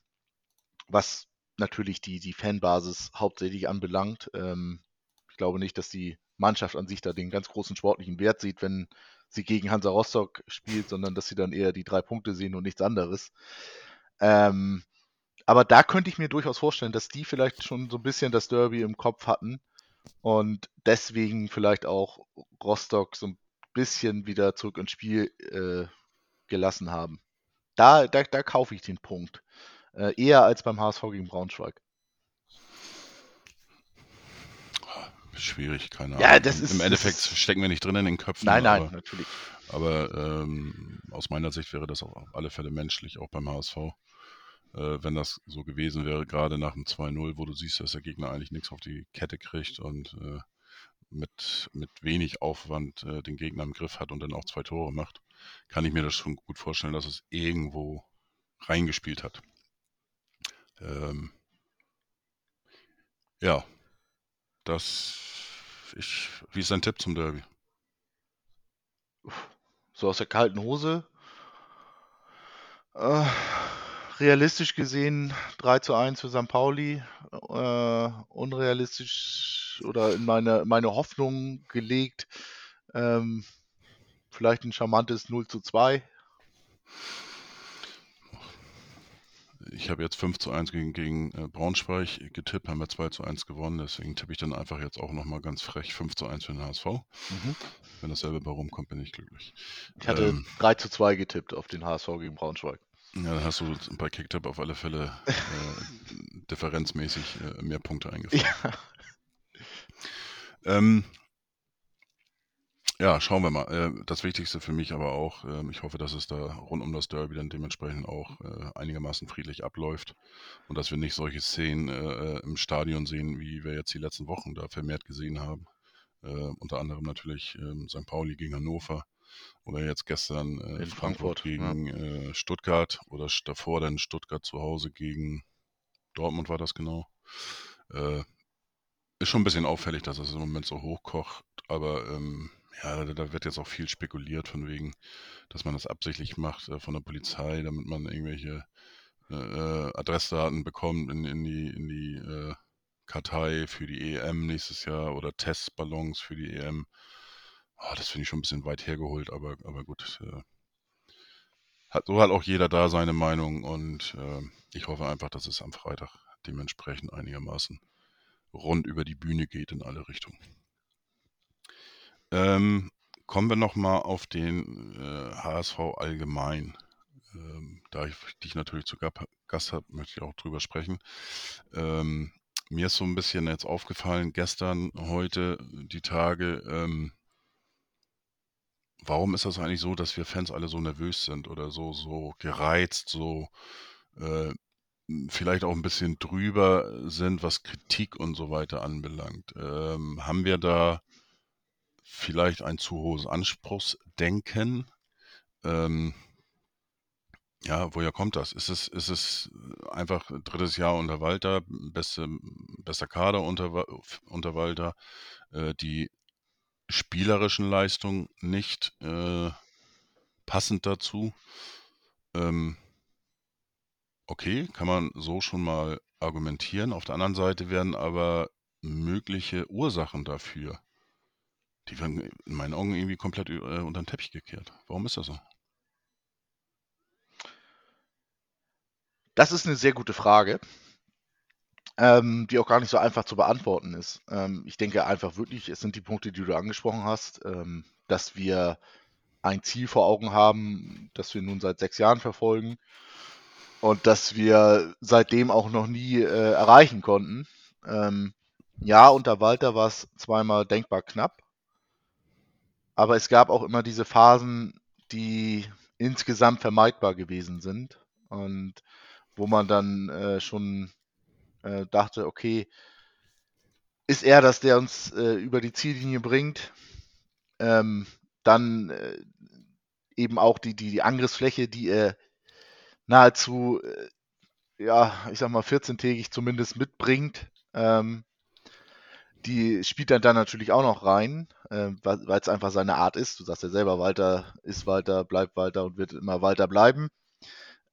was natürlich die, die Fanbasis hauptsächlich anbelangt. Ähm, ich glaube nicht, dass die Mannschaft an sich da den ganz großen sportlichen Wert sieht, wenn sie gegen Hansa Rostock spielt, sondern dass sie dann eher die drei Punkte sehen und nichts anderes. Ähm, aber da könnte ich mir durchaus vorstellen, dass die vielleicht schon so ein bisschen das Derby im Kopf hatten und deswegen vielleicht auch Rostock so ein bisschen wieder zurück ins Spiel äh, gelassen haben. Da, da, da kaufe ich den Punkt. Äh, eher als beim HSV gegen Braunschweig. Schwierig, keine Ahnung. Ja, das ist, Im Endeffekt das stecken wir nicht drin in den Köpfen. Nein, nein, aber, natürlich. Aber ähm, aus meiner Sicht wäre das auf alle Fälle menschlich, auch beim HSV äh, wenn das so gewesen wäre, gerade nach dem 2-0, wo du siehst, dass der Gegner eigentlich nichts auf die Kette kriegt und äh, mit, mit wenig Aufwand äh, den Gegner im Griff hat und dann auch zwei Tore macht, kann ich mir das schon gut vorstellen, dass es irgendwo reingespielt hat. Ähm, ja, das. Ich, wie ist dein Tipp zum Derby? So aus der kalten Hose. Äh, realistisch gesehen 3 zu 1 für St. Pauli. Äh, unrealistisch oder in meine, meine Hoffnung gelegt. Ähm, vielleicht ein charmantes 0 zu 2. Ich habe jetzt 5 zu 1 gegen, gegen äh, Braunschweig getippt, haben wir 2 zu 1 gewonnen, deswegen tippe ich dann einfach jetzt auch nochmal ganz frech 5 zu 1 für den HSV. Mhm. Wenn dasselbe bei rumkommt, bin ich glücklich. Ich hatte ähm, 3 zu 2 getippt auf den HSV gegen Braunschweig. Ja, dann hast du bei Kicktip auf alle Fälle äh, differenzmäßig äh, mehr Punkte eingefahren. Ja. Ähm, ja, schauen wir mal. Äh, das Wichtigste für mich aber auch, ähm, ich hoffe, dass es da rund um das Derby dann dementsprechend auch äh, einigermaßen friedlich abläuft und dass wir nicht solche Szenen äh, im Stadion sehen, wie wir jetzt die letzten Wochen da vermehrt gesehen haben. unter anderem natürlich ähm, St. Pauli gegen Hannover oder jetzt gestern äh, in Frankfurt, Frankfurt gegen ja. äh, Stuttgart oder davor dann Stuttgart zu Hause gegen Dortmund war das genau. Äh, ist schon ein bisschen auffällig, dass es im Moment so hochkocht, aber ähm, ja, da, da, wird jetzt auch viel spekuliert von wegen, dass man das absichtlich macht äh, von der Polizei, damit man irgendwelche äh, äh, Adressdaten bekommt in, in die, in die Kartei für die EM nächstes Jahr oder Testballons für die EM. Oh, das finde ich schon ein bisschen weit hergeholt, aber, aber gut. Äh, hat so hat auch jeder da seine Meinung und äh, ich hoffe einfach, dass es am Freitag dementsprechend einigermaßen rund über die Bühne geht in alle Richtungen. Ähm, kommen wir nochmal auf den äh, HSV allgemein. ähm, da ich dich natürlich zu Gast habe, möchte ich auch drüber sprechen. Ähm, mir ist so ein bisschen jetzt aufgefallen, gestern, heute, die Tage, ähm, warum ist das eigentlich so, dass wir Fans alle so nervös sind oder so, so gereizt, so äh, vielleicht auch ein bisschen drüber sind, was Kritik und so weiter anbelangt? Ähm, haben wir da vielleicht ein zu hohes Anspruchsdenken? Ähm, ja, woher kommt das? Ist es, ist es einfach drittes Jahr unter Walter, beste, bester Kader unter, unter Walter, äh, die spielerischen Leistungen nicht äh, passend dazu? Ähm, okay, kann man so schon mal argumentieren. Auf der anderen Seite werden aber mögliche Ursachen dafür, die werden in meinen Augen irgendwie komplett äh, unter den Teppich gekehrt. Warum ist das so? Das ist eine sehr gute Frage, ähm, die auch gar nicht so einfach zu beantworten ist. Ähm, ich denke einfach wirklich, es sind die Punkte, die du angesprochen hast, ähm, dass wir ein Ziel vor Augen haben, das wir nun seit sechs Jahren verfolgen und das wir seitdem auch noch nie äh, erreichen konnten. Ähm, ja, unter Walter war es zweimal denkbar knapp, aber es gab auch immer diese Phasen, die insgesamt vermeidbar gewesen sind. Und wo man dann äh, schon äh, dachte, okay, ist er das, der uns äh, über die Ziellinie bringt? Ähm, dann äh, eben auch die, die, die Angriffsfläche, die er nahezu, äh, ja, ich sag mal, 14-tägig zumindest mitbringt. Ähm, die spielt dann, dann natürlich auch noch rein, äh, weil es einfach seine Art ist. Du sagst ja selber, Walter ist Walter, bleibt Walter und wird immer Walter bleiben.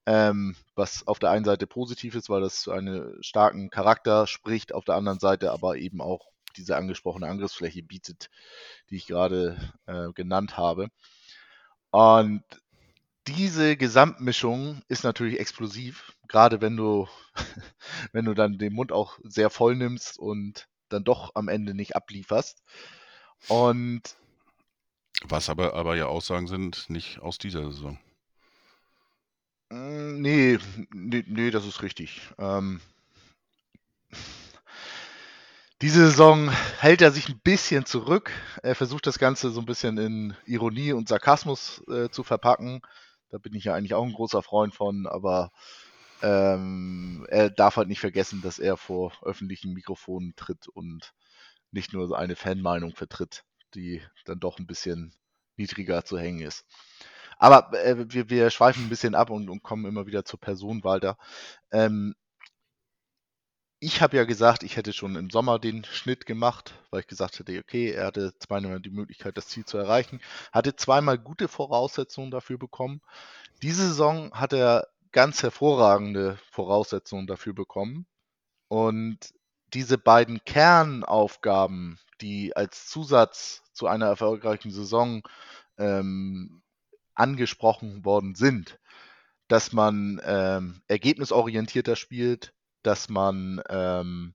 Ähm, was auf der einen Seite positiv ist, weil das zu einem starken Charakter spricht, auf der anderen Seite aber eben auch diese angesprochene Angriffsfläche bietet, die ich gerade äh, genannt habe. Und diese Gesamtmischung ist natürlich explosiv, gerade wenn du, wenn du dann den Mund auch sehr voll nimmst und dann doch am Ende nicht ablieferst. Und was aber, aber ja Aussagen sind, nicht aus dieser Saison. Hm, nee, ne, ne, das ist richtig. Ähm diese Saison hält er sich ein bisschen zurück. Er versucht das Ganze so ein bisschen in Ironie und Sarkasmus, äh, zu verpacken. Da bin ich ja eigentlich auch ein großer Freund von, aber, ähm, er darf halt nicht vergessen, dass er vor öffentlichen Mikrofonen tritt und nicht nur eine Fanmeinung vertritt, die dann doch ein bisschen niedriger zu hängen ist. Aber äh, wir, wir schweifen ein bisschen ab und, und kommen immer wieder zur Person, Walter. Ähm, ich habe ja gesagt, ich hätte schon im Sommer den Schnitt gemacht, weil ich gesagt hätte, okay, er hatte zweimal die Möglichkeit, das Ziel zu erreichen, hatte zweimal gute Voraussetzungen dafür bekommen. Diese Saison hat er ganz hervorragende Voraussetzungen dafür bekommen. Und diese beiden Kernaufgaben, die als Zusatz zu einer erfolgreichen Saison ähm, angesprochen worden sind, dass man ähm, ergebnisorientierter spielt, dass man ähm,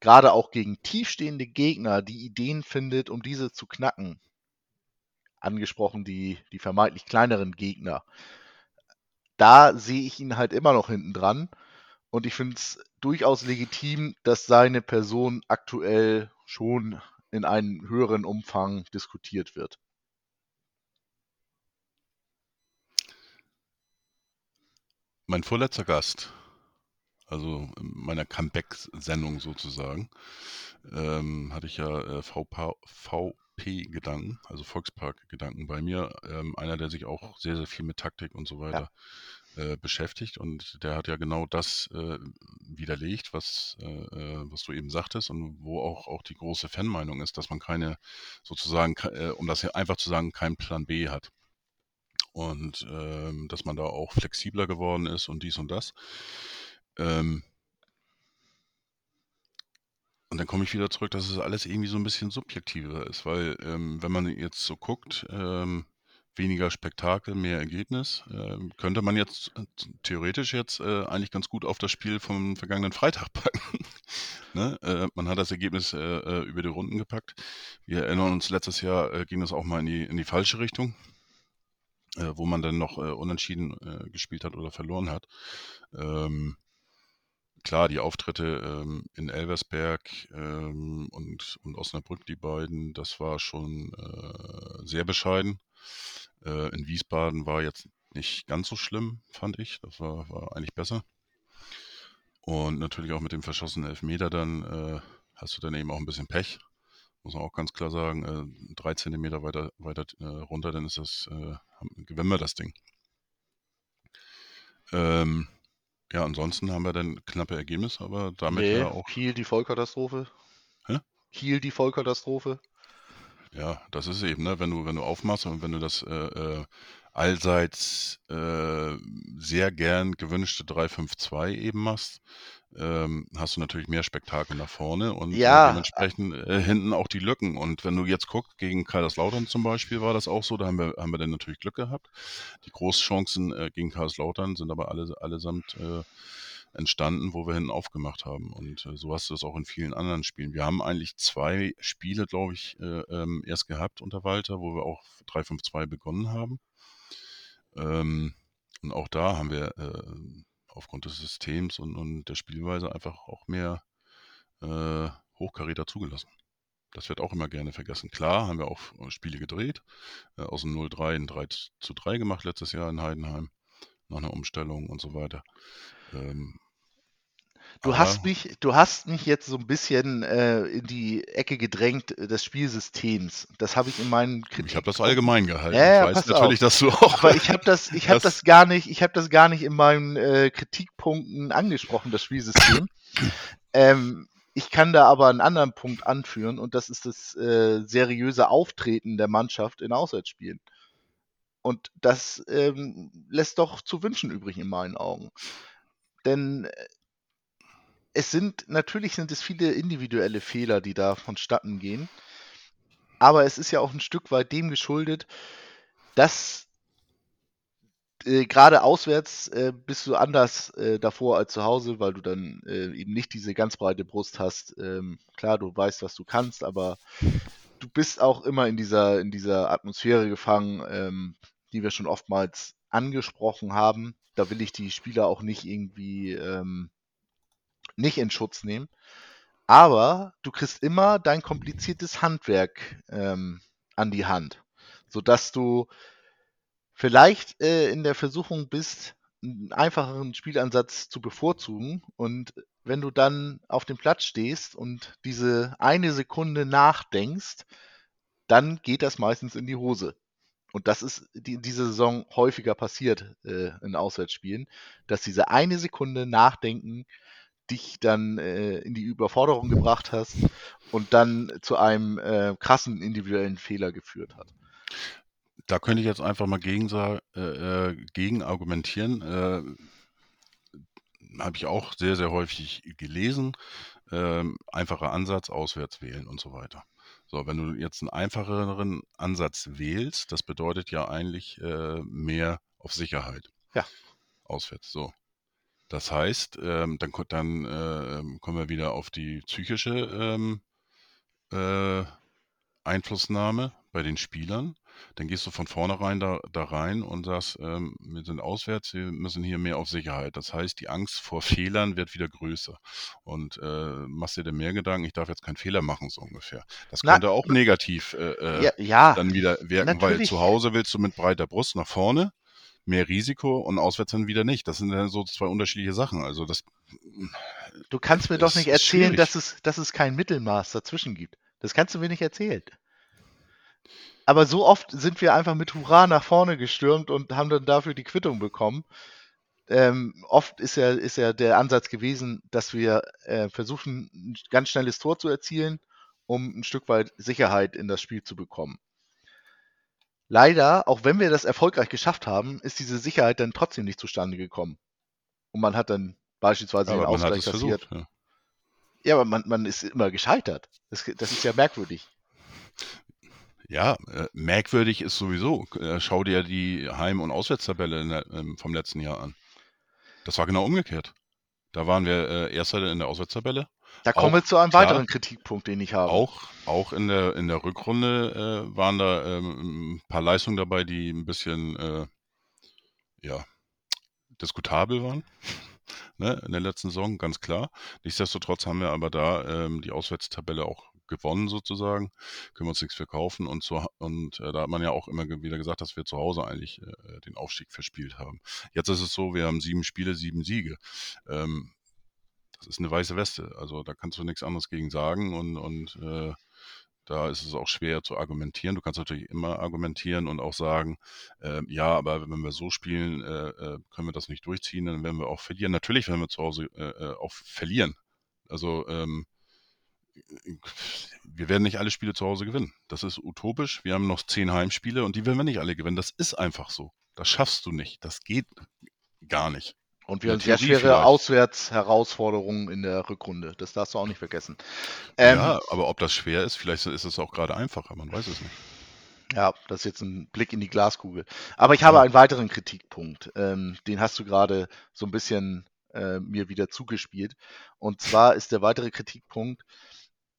gerade auch gegen tiefstehende Gegner die Ideen findet, um diese zu knacken. Angesprochen die, die vermeintlich kleineren Gegner. Da sehe ich ihn halt immer noch hinten dran. Und ich finde es durchaus legitim, dass seine Person aktuell schon in einem höheren Umfang diskutiert wird. Mein vorletzter Gast, also in meiner Comeback-Sendung sozusagen, ähm, hatte ich ja äh, VP-Gedanken, also Volkspark-Gedanken bei mir. Ähm, einer, der sich auch sehr, sehr viel mit Taktik und so weiter ja. äh, beschäftigt. Und der hat ja genau das äh, widerlegt, was, äh, äh, was du eben sagtest und wo auch, auch die große Fanmeinung ist, dass man keine, sozusagen, äh, um das einfach zu sagen, keinen Plan B hat und ähm, dass man da auch flexibler geworden ist und dies und das. Ähm, und dann komme ich wieder zurück, dass es alles irgendwie so ein bisschen subjektiver ist, weil ähm, wenn man jetzt so guckt, ähm, weniger Spektakel, mehr Ergebnis, äh, könnte man jetzt äh, theoretisch jetzt äh, eigentlich ganz gut auf das Spiel vom vergangenen Freitag packen. ne? äh, man hat das Ergebnis äh, äh, über die Runden gepackt. Wir erinnern uns, letztes Jahr ging das auch mal in die, in die falsche Richtung. Äh, wo man dann noch äh, unentschieden äh, gespielt hat oder verloren hat. Ähm, klar, die Auftritte ähm, in Elversberg ähm, und, und Osnabrück, die beiden, das war schon äh, sehr bescheiden. Äh, in Wiesbaden war jetzt nicht ganz so schlimm, fand ich. Das war, war eigentlich besser. Und natürlich auch mit dem verschossenen Elfmeter dann äh, hast du dann eben auch ein bisschen Pech. Muss man auch ganz klar sagen, äh, drei Zentimeter weiter, weiter äh, runter, dann ist das, äh, gewinnen wir das Ding. Ähm, ja, ansonsten haben wir dann knappe Ergebnisse, aber damit Nee, ja auch, Kiel die Vollkatastrophe. Hä? Kiel die Vollkatastrophe. ja, das ist eben, ne, wenn du, wenn du aufmachst und wenn du das äh, äh, allseits äh, sehr gern gewünschte 3-5-2 eben machst, ähm, hast du natürlich mehr Spektakel nach vorne und äh, Ja, dementsprechend äh, hinten auch die Lücken. Und wenn du jetzt guckst, gegen Kaiserslautern zum Beispiel war das auch so, da haben wir, haben wir dann natürlich Glück gehabt. Die Großchancen äh, gegen Kaiserslautern sind aber alle, allesamt äh, entstanden, wo wir hinten aufgemacht haben. Und äh, so hast du das auch in vielen anderen Spielen. Wir haben eigentlich zwei Spiele, glaube ich, äh, ähm, erst gehabt unter Walter, wo wir auch 3-5-2 begonnen haben. Ähm, und auch da haben wir äh, aufgrund des Systems und, und der Spielweise einfach auch mehr äh, Hochkaräter zugelassen. Das wird auch immer gerne vergessen. Klar, haben wir auch Spiele gedreht, äh, aus dem 0-3 ein 3 zu 3 gemacht letztes Jahr in Heidenheim, nach einer Umstellung und so weiter. Ähm, Du aber hast mich, du hast mich jetzt so ein bisschen äh, in die Ecke gedrängt äh, des Spielsystems. Das habe ich in meinen ich habe das allgemein gehalten. Ja, Ich ja, weiß pass natürlich, auf. dass du auch Aber ich habe das, ich habe das das gar nicht, ich habe das gar nicht in meinen äh, Kritikpunkten angesprochen, das Spielsystem. Ähm, ich kann da aber einen anderen Punkt anführen und das ist das äh, seriöse Auftreten der Mannschaft in Auswärtsspielen. Und das ähm, lässt doch zu wünschen übrig in meinen Augen. Denn äh, es sind, natürlich sind es viele individuelle Fehler, die da vonstatten gehen. Aber es ist ja auch ein Stück weit dem geschuldet, dass äh, gerade auswärts äh, bist du anders äh, davor als zu Hause, weil du dann äh, eben nicht diese ganz breite Brust hast. Ähm, klar, du weißt, was du kannst, aber du bist auch immer in dieser, in dieser Atmosphäre gefangen, ähm, die wir schon oftmals angesprochen haben. Da will ich die Spieler auch nicht irgendwie ähm, nicht in Schutz nehmen. Aber du kriegst immer dein kompliziertes Handwerk ähm, an die Hand, sodass du vielleicht äh, in der Versuchung bist, einen einfacheren Spielansatz zu bevorzugen. Und wenn du dann auf dem Platz stehst und diese eine Sekunde nachdenkst, dann geht das meistens in die Hose. Und das ist die, diese Saison häufiger passiert äh, in Auswärtsspielen, dass diese eine Sekunde Nachdenken dich dann äh, in die Überforderung gebracht hast und dann zu einem äh, krassen individuellen Fehler geführt hat. Da könnte ich jetzt einfach mal gegen, äh, äh, gegen argumentieren. Äh, Habe ich auch sehr, sehr häufig gelesen. Ähm, einfacher Ansatz, auswärts wählen und so weiter. So, wenn du jetzt einen einfacheren Ansatz wählst, das bedeutet ja eigentlich äh, mehr auf Sicherheit. Ja. Auswärts, so. Das heißt, ähm, dann, dann äh, kommen wir wieder auf die psychische ähm, äh, Einflussnahme bei den Spielern. Dann gehst du von vornherein da, da rein und sagst, ähm, wir sind auswärts, wir müssen hier mehr auf Sicherheit. Das heißt, die Angst vor Fehlern wird wieder größer. Und äh, machst dir dann mehr Gedanken, ich darf jetzt keinen Fehler machen, so ungefähr. Das Na, könnte auch negativ äh, äh, ja, ja, dann wieder wirken, weil natürlich. zu Hause willst du mit breiter Brust nach vorne, mehr Risiko und auswärts dann wieder nicht. Das sind dann so zwei unterschiedliche Sachen. Also das Du kannst mir doch nicht erzählen, schwierig. dass es, dass es kein Mittelmaß dazwischen gibt. Das kannst du mir nicht erzählen. Aber so oft sind wir einfach mit Hurra nach vorne gestürmt und haben dann dafür die Quittung bekommen. Ähm, oft ist ja, ist ja der Ansatz gewesen, dass wir äh, versuchen, ein ganz schnelles Tor zu erzielen, um ein Stück weit Sicherheit in das Spiel zu bekommen. Leider, auch wenn wir das erfolgreich geschafft haben, ist diese Sicherheit dann trotzdem nicht zustande gekommen. Und man hat dann beispielsweise den man hat Ausgleich kassiert. Ja. Ja, aber man, man ist immer gescheitert. Das, das ist ja merkwürdig. Ja, äh, merkwürdig ist sowieso. Äh, schau dir die Heim- und Auswärtstabelle der, ähm, vom letzten Jahr an. Das war genau umgekehrt. Da waren wir äh, Erster in der Auswärtstabelle Da kommen wir zu einem klar, weiteren Kritikpunkt, den ich habe. auch, auch in der, in der Rückrunde äh, waren da ähm, ein paar Leistungen dabei, die ein bisschen äh, ja, diskutabel waren. ne, in der letzten Saison, ganz klar. Nichtsdestotrotz haben wir aber da ähm, die Auswärtstabelle auch gewonnen sozusagen, können wir uns nichts verkaufen und, so, und äh, da hat man ja auch immer wieder gesagt, dass wir zu Hause eigentlich äh, den Aufstieg verspielt haben. Jetzt ist es so, wir haben sieben Spiele, sieben Siege. Ähm, das ist eine weiße Weste, also da kannst du nichts anderes gegen sagen und, und äh, da ist es auch schwer zu argumentieren. Du kannst natürlich immer argumentieren und auch sagen, äh, ja, aber wenn wir so spielen, äh, äh, können wir das nicht durchziehen, dann werden wir auch verlieren. Natürlich werden wir zu Hause äh, äh auch verlieren. Also ähm, wir werden nicht alle Spiele zu Hause gewinnen. Das ist utopisch. Wir haben noch zehn Heimspiele und die werden wir nicht alle gewinnen. Das ist einfach so. Das schaffst du nicht. Das geht gar nicht. Und wir haben sehr schwere vielleicht. Auswärtsherausforderungen in der Rückrunde. Das darfst du auch nicht vergessen. Ähm, ja, aber ob das schwer ist, vielleicht ist es auch gerade einfacher. Man weiß es nicht. Ja, das ist jetzt ein Blick in die Glaskugel. Aber ich habe einen weiteren Kritikpunkt. Ähm, den hast du gerade so ein bisschen äh, mir wieder zugespielt. Und zwar ist der weitere Kritikpunkt,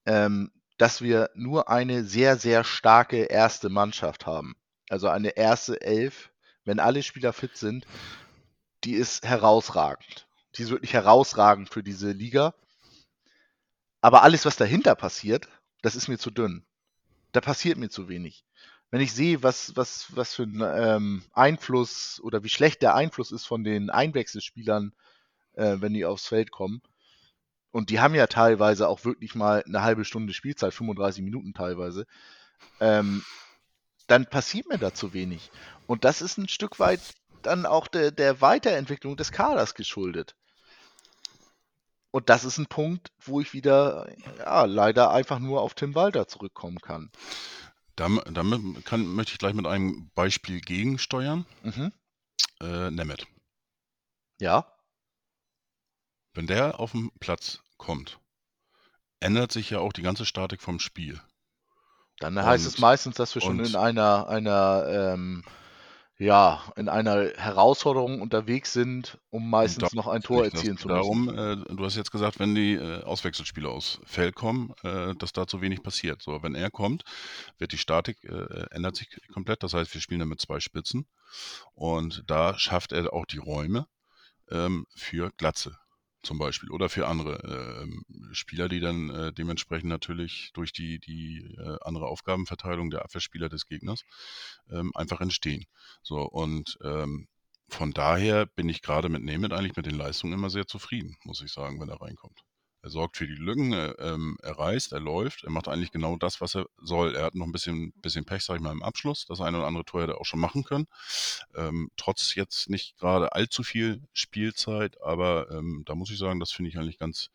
ähm, dass wir nur eine sehr, sehr starke erste Mannschaft haben. Also eine erste Elf, wenn alle Spieler fit sind, die ist herausragend. Die ist wirklich herausragend für diese Liga. Aber alles, was dahinter passiert, das ist mir zu dünn. Da passiert mir zu wenig. Wenn ich sehe, was, was, was für ein ähm, Einfluss oder wie schlecht der Einfluss ist von den Einwechselspielern, äh, wenn die aufs Feld kommen, und die haben ja teilweise auch wirklich mal eine halbe Stunde Spielzeit, 35 Minuten teilweise, ähm, dann passiert mir da zu wenig. Und das ist ein Stück weit dann auch der, der Weiterentwicklung des Kaders geschuldet. Und das ist ein Punkt, wo ich wieder ja, leider einfach nur auf Tim Walter zurückkommen kann. Damit, damit kann, möchte ich gleich mit einem Beispiel gegensteuern. Mhm. Äh, Nemeth. Ja. Wenn der auf den Platz kommt, ändert sich ja auch die ganze Statik vom Spiel. Dann heißt es meistens, dass wir schon in einer, einer ähm, ja, in einer Herausforderung unterwegs sind, um meistens noch ein Tor erzielen zu müssen. Darum, äh, du hast jetzt gesagt, wenn die äh, Auswechselspieler aus Feld kommen, äh, dass da zu wenig passiert. So, wenn er kommt, wird die Statik äh, ändert sich komplett. Das heißt, wir spielen dann mit zwei Spitzen und da schafft er auch die Räume ähm, für Glatze zum Beispiel oder für andere äh, Spieler, die dann äh, dementsprechend natürlich durch die, die äh, andere Aufgabenverteilung der Abwehrspieler des Gegners ähm, einfach entstehen. So und ähm, von daher bin ich gerade mit Nemeth eigentlich mit den Leistungen immer sehr zufrieden, muss ich sagen, wenn er reinkommt. Er sorgt für die Lücken, er, ähm, er reist, er läuft, er macht eigentlich genau das, was er soll. Er hat noch ein bisschen, bisschen Pech, sag ich mal, im Abschluss. Das eine oder andere Tor hätte er auch schon machen können. Ähm, trotz jetzt nicht gerade allzu viel Spielzeit, aber ähm, da muss ich sagen, das finde ich eigentlich ganz,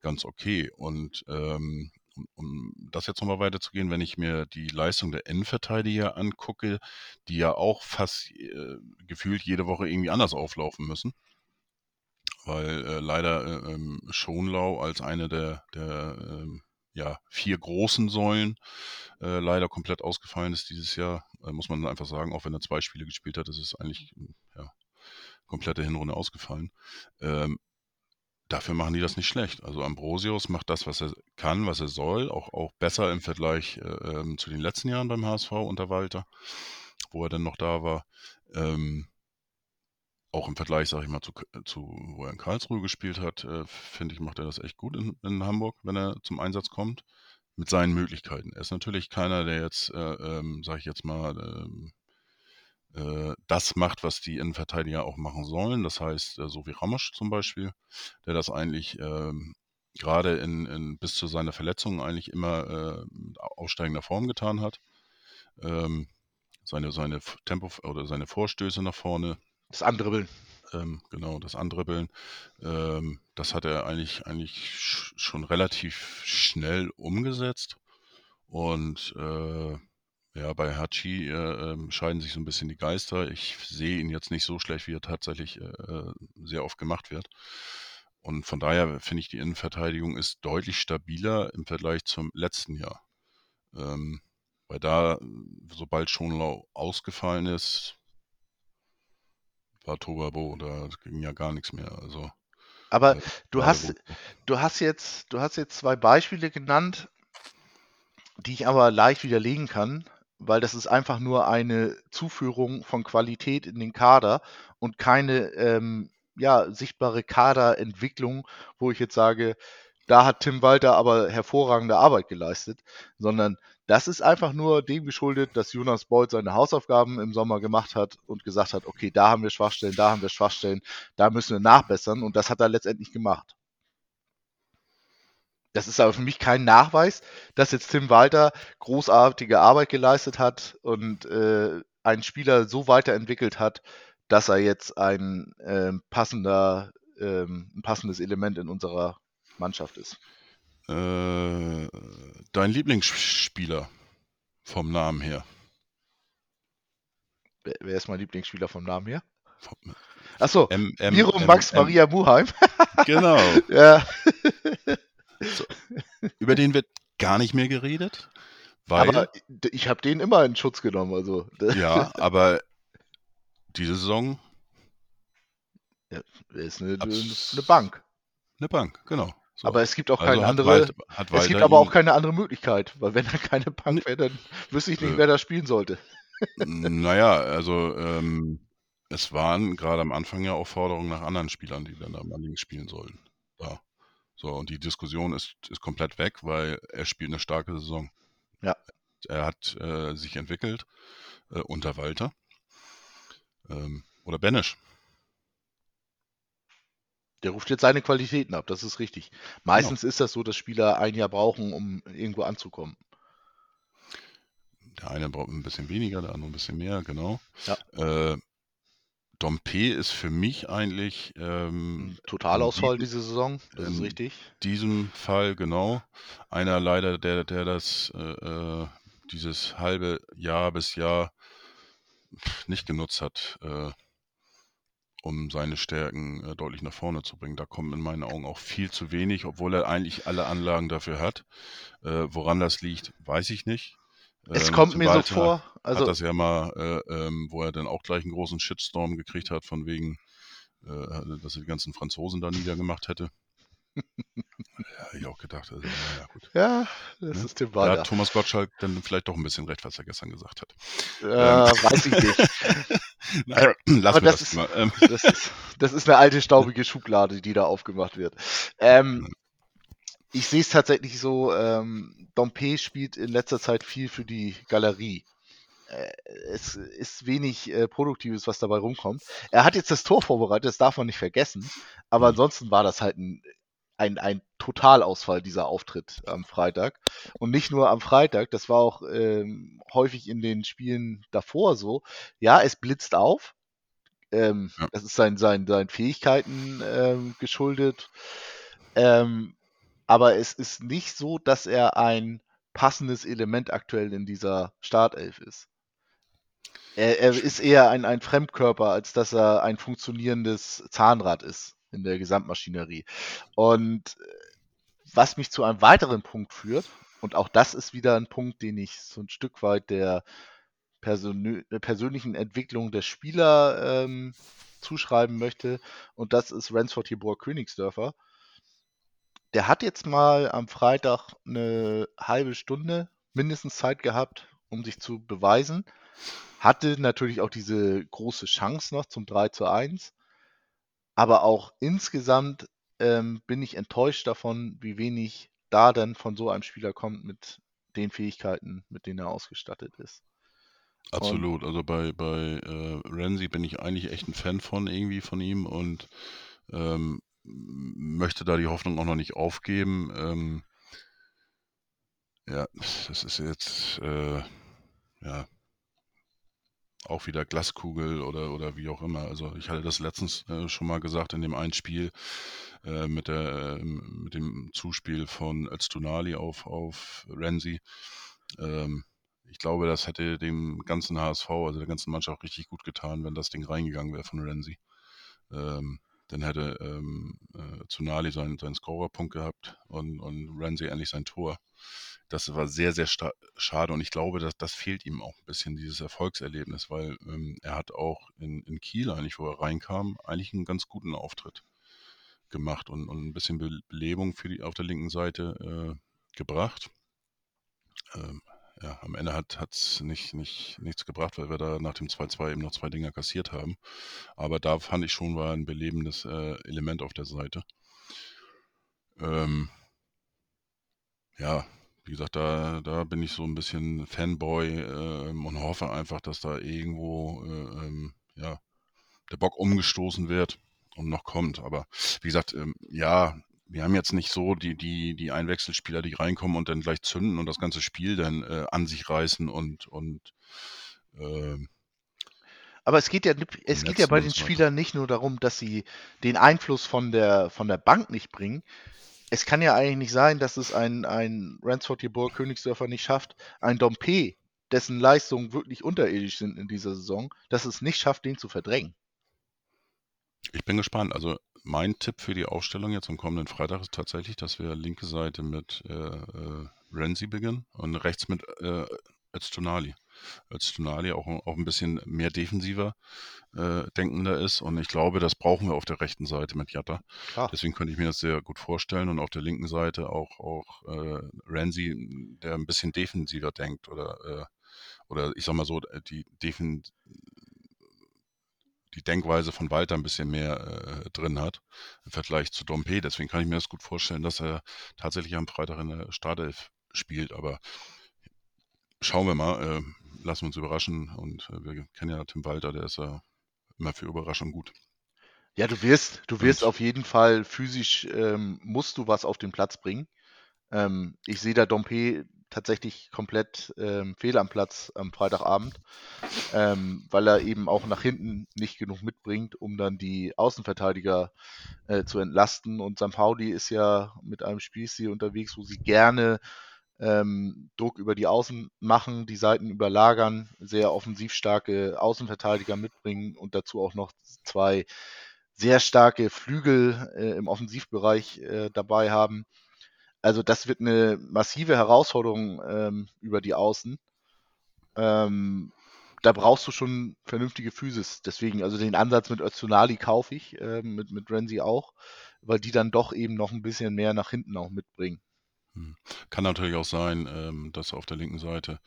ganz okay. Und ähm, um, um das jetzt nochmal weiterzugehen, wenn ich mir die Leistung der Innenverteidiger angucke, die ja auch fast äh, gefühlt jede Woche irgendwie anders auflaufen müssen weil äh, leider äh, ähm, Schonlau als eine der, der ähm, ja, vier großen Säulen äh, leider komplett ausgefallen ist dieses Jahr. Äh, muss man einfach sagen, auch wenn er zwei Spiele gespielt hat, ist es eigentlich hm, ja, komplette Hinrunde ausgefallen. Ähm, dafür machen die das nicht schlecht. Also Ambrosius macht das, was er kann, was er soll, auch, auch besser im Vergleich äh, ähm, zu den letzten Jahren beim HSV unter Walter, wo er dann noch da war. Ähm, auch im Vergleich, sage ich mal, zu, zu, wo er in Karlsruhe gespielt hat, äh, finde ich, macht er das echt gut in, in, Hamburg, wenn er zum Einsatz kommt, mit seinen Möglichkeiten. Er ist natürlich keiner, der jetzt, äh, ähm, sage ich jetzt mal, ähm, äh, das macht, was die Innenverteidiger auch machen sollen. Das heißt, äh, so wie Ramosch zum Beispiel, der das eigentlich ähm, gerade in, in, bis zu seiner Verletzung eigentlich immer äh, aussteigender Form getan hat. Ähm, seine, seine Tempo oder seine Vorstöße nach vorne das Andribbeln. Ähm, genau, das Andribbeln. Ähm, das hat er eigentlich, eigentlich schon relativ schnell umgesetzt. Und äh, ja, bei Hachi äh, ähm, scheiden sich so ein bisschen die Geister. Ich sehe ihn jetzt nicht so schlecht, wie er tatsächlich äh, sehr oft gemacht wird. Und von daher finde ich, die Innenverteidigung ist deutlich stabiler im Vergleich zum letzten Jahr. Ähm, weil da, sobald Schonlau ausgefallen ist, war Tobabo, da ging ja gar nichts mehr. Also. Aber Äh, du hast, du hast jetzt, du hast jetzt zwei Beispiele genannt, die ich aber leicht widerlegen kann, weil das ist einfach nur eine Zuführung von Qualität in den Kader und keine ähm, ja, sichtbare Kaderentwicklung, wo ich jetzt sage, da hat Tim Walter aber hervorragende Arbeit geleistet, sondern das ist einfach nur dem geschuldet, dass Jonas Beuth seine Hausaufgaben im Sommer gemacht hat und gesagt hat, okay, da haben wir Schwachstellen, da haben wir Schwachstellen, da müssen wir nachbessern und das hat er letztendlich gemacht. Das ist aber für mich kein Nachweis, dass jetzt Tim Walter großartige Arbeit geleistet hat und äh, einen Spieler so weiterentwickelt hat, dass er jetzt ein ähm, passender, ähm, ein passendes Element in unserer Mannschaft ist. Äh, dein Lieblingsspieler vom Namen her? Wer, wer ist mein Lieblingsspieler vom Namen her? Achso, Miro M, Max M, Maria Muheim. Genau. ja, So. Über den wird gar nicht mehr geredet, weil, aber ich habe den immer in Schutz genommen. Also, ja, aber diese Saison er ist eine, eine Bank. eine Bank, genau. So. Aber es gibt auch Also keine andere. Hat Es gibt aber auch keine andere Möglichkeit, weil wenn er keine Bank wäre, dann wüsste ich nicht, Nö. wer da spielen sollte. Naja, also ähm, es waren gerade am Anfang ja auch Forderungen nach anderen Spielern, die dann da mal links spielen sollen. Ja. So, und die Diskussion ist, ist komplett weg, weil er spielt eine starke Saison. Ja. Er hat äh, sich entwickelt äh, unter Walter. Ähm, oder Benisch. Der ruft jetzt seine Qualitäten ab, das ist richtig. Meistens ist das so, dass Spieler ein Jahr brauchen, um irgendwo anzukommen. Der eine braucht ein bisschen weniger, der andere ein bisschen mehr, genau. Ja. Äh, Dompe ist für mich eigentlich ähm, Totalausfall in diese Saison, das ist in richtig. diesem Fall genau einer leider, der, der das äh, äh, dieses halbe Jahr bis Jahr nicht genutzt hat, äh, um seine Stärken äh, deutlich nach vorne zu bringen. Da kommt in meinen Augen auch viel zu wenig, obwohl er eigentlich alle Anlagen dafür hat. Äh, woran das liegt, weiß ich nicht. Es Ähm, kommt mir so vor, hat also das ja mal, äh, ähm, wo er dann auch gleich einen großen Shitstorm gekriegt hat, von wegen, äh, dass er die ganzen Franzosen da niedergemacht hätte. ja, ich auch gedacht, also, naja, gut. ja, das Ne? ist Tim Da Walter. hat Thomas Gottschalk dann vielleicht doch ein bisschen recht, was er gestern gesagt hat. Äh, weiß ich nicht. Naja, wir das das ist- mal. Das ist, das ist eine alte staubige Schublade, die da aufgemacht wird. Ähm, ich sehe es tatsächlich so, ähm, Dompe spielt in letzter Zeit viel für die Galerie. Äh, es ist wenig äh, Produktives, was dabei rumkommt. Er hat jetzt das Tor vorbereitet, das darf man nicht vergessen. Aber ansonsten war das halt ein, ein, ein Totalausfall, dieser Auftritt am Freitag. Und nicht nur am Freitag, das war auch ähm, häufig in den Spielen davor so. Ja, es blitzt auf. Ähm, Ja. Das ist seinen, seinen, seinen Fähigkeiten ähm, geschuldet. Ähm, aber es ist nicht so, dass er ein passendes Element aktuell in dieser Startelf ist. Er, er ist eher ein, ein Fremdkörper, als dass er ein funktionierendes Zahnrad ist in der Gesamtmaschinerie. Und äh, was mich zu einem weiteren Punkt führt, und auch das ist wieder ein Punkt, den ich so ein Stück weit der persönlichen Entwicklung der Spieler ähm, zuschreiben möchte, und das ist Ransford Tibor Königsdörfer. Der hat jetzt mal am Freitag eine halbe Stunde mindestens Zeit gehabt, um sich zu beweisen. Hatte natürlich auch diese große Chance noch zum 3 zu 1. Aber auch insgesamt ähm, bin ich enttäuscht davon, wie wenig da dann von so einem Spieler kommt mit den Fähigkeiten, mit denen er ausgestattet ist. absolut. Also bei, bei äh, Renzi bin ich eigentlich echt ein Fan von irgendwie von ihm und ähm, möchte da die Hoffnung auch noch nicht aufgeben. Ähm, ja, das ist jetzt äh, ja auch wieder Glaskugel oder, oder wie auch immer. Also ich hatte das letztens äh, schon mal gesagt in dem einen Spiel äh, mit, der, äh, mit dem Zuspiel von Öztunali auf, auf Renzi. Ähm, ich glaube, das hätte dem ganzen HSV, also der ganzen Mannschaft richtig gut getan, wenn das Ding reingegangen wäre von Renzi. Ähm, dann hätte ähm, äh, Tsunali seinen, seinen Scorerpunkt gehabt und, und Renzi endlich sein Tor. Das war sehr, sehr schade und ich glaube, dass das fehlt ihm auch ein bisschen, dieses Erfolgserlebnis, weil ähm, er hat auch in, in Kiel eigentlich, wo er reinkam, eigentlich einen ganz guten Auftritt gemacht und, und ein bisschen Belebung für die, auf der linken Seite äh, gebracht. Ähm, ja, am Ende hat es nicht, nicht, nichts gebracht, weil wir da nach dem 2-2 eben noch zwei Dinger kassiert haben. Aber da fand ich schon, war ein belebendes äh, Element auf der Seite. Ähm, ja, wie gesagt, da, da bin ich so ein bisschen Fanboy äh, und hoffe einfach, dass da irgendwo äh, ähm, ja, der Bock umgestoßen wird und noch kommt. Aber wie gesagt, ähm, ja, wir haben jetzt nicht so die, die, die Einwechselspieler, die reinkommen und dann gleich zünden und das ganze Spiel dann äh, an sich reißen und, und äh, aber es geht ja, es geht ja bei den Spielern nicht nur darum, dass sie den Einfluss von der, von der Bank nicht bringen. Es kann ja eigentlich nicht sein, dass es ein, ein Ransford Jebor Königsdörfer nicht schafft, ein Dompe, dessen Leistungen wirklich unterirdisch sind in dieser Saison, dass es nicht schafft, den zu verdrängen. Ich bin gespannt. Also mein Tipp für die Aufstellung jetzt am kommenden Freitag ist tatsächlich, dass wir linke Seite mit äh, äh, Renzi beginnen und rechts mit äh, Öztunali. Öztunali auch, auch ein bisschen mehr defensiver äh, denkender ist und ich glaube, das brauchen wir auf der rechten Seite mit Jatta. Klar. Deswegen könnte ich mir das sehr gut vorstellen und auf der linken Seite auch, auch äh, Renzi, der ein bisschen defensiver denkt oder, äh, oder ich sag mal so, die Defen die Denkweise von Walter ein bisschen mehr äh, drin hat im Vergleich zu Dompe. Deswegen kann ich mir das gut vorstellen, dass er tatsächlich am Freitag in der Startelf spielt. Aber schauen wir mal, äh, lassen wir uns überraschen. Und äh, wir kennen ja Tim Walter, der ist ja immer für Überraschung gut. Ja, du wirst, du wirst Und, auf jeden Fall physisch, ähm, musst du was auf den Platz bringen. Ähm, ich sehe da Dompe tatsächlich komplett ähm, fehl am Platz am Freitagabend, ähm, weil er eben auch nach hinten nicht genug mitbringt, um dann die Außenverteidiger äh, zu entlasten. Und St. Pauli ist ja mit einem Spielstil unterwegs, wo sie gerne ähm, Druck über die Außen machen, die Seiten überlagern, sehr offensiv starke Außenverteidiger mitbringen und dazu auch noch zwei sehr starke Flügel äh, im Offensivbereich äh, dabei haben. Also das wird eine massive Herausforderung ähm, über die Außen. Ähm, da brauchst du schon vernünftige Physis. Deswegen, also den Ansatz mit Öztunali kaufe ich, äh, mit, mit Renzi auch, weil die dann doch eben noch ein bisschen mehr nach hinten auch mitbringen. Hm. Kann natürlich auch sein, ähm, dass auf der linken Seite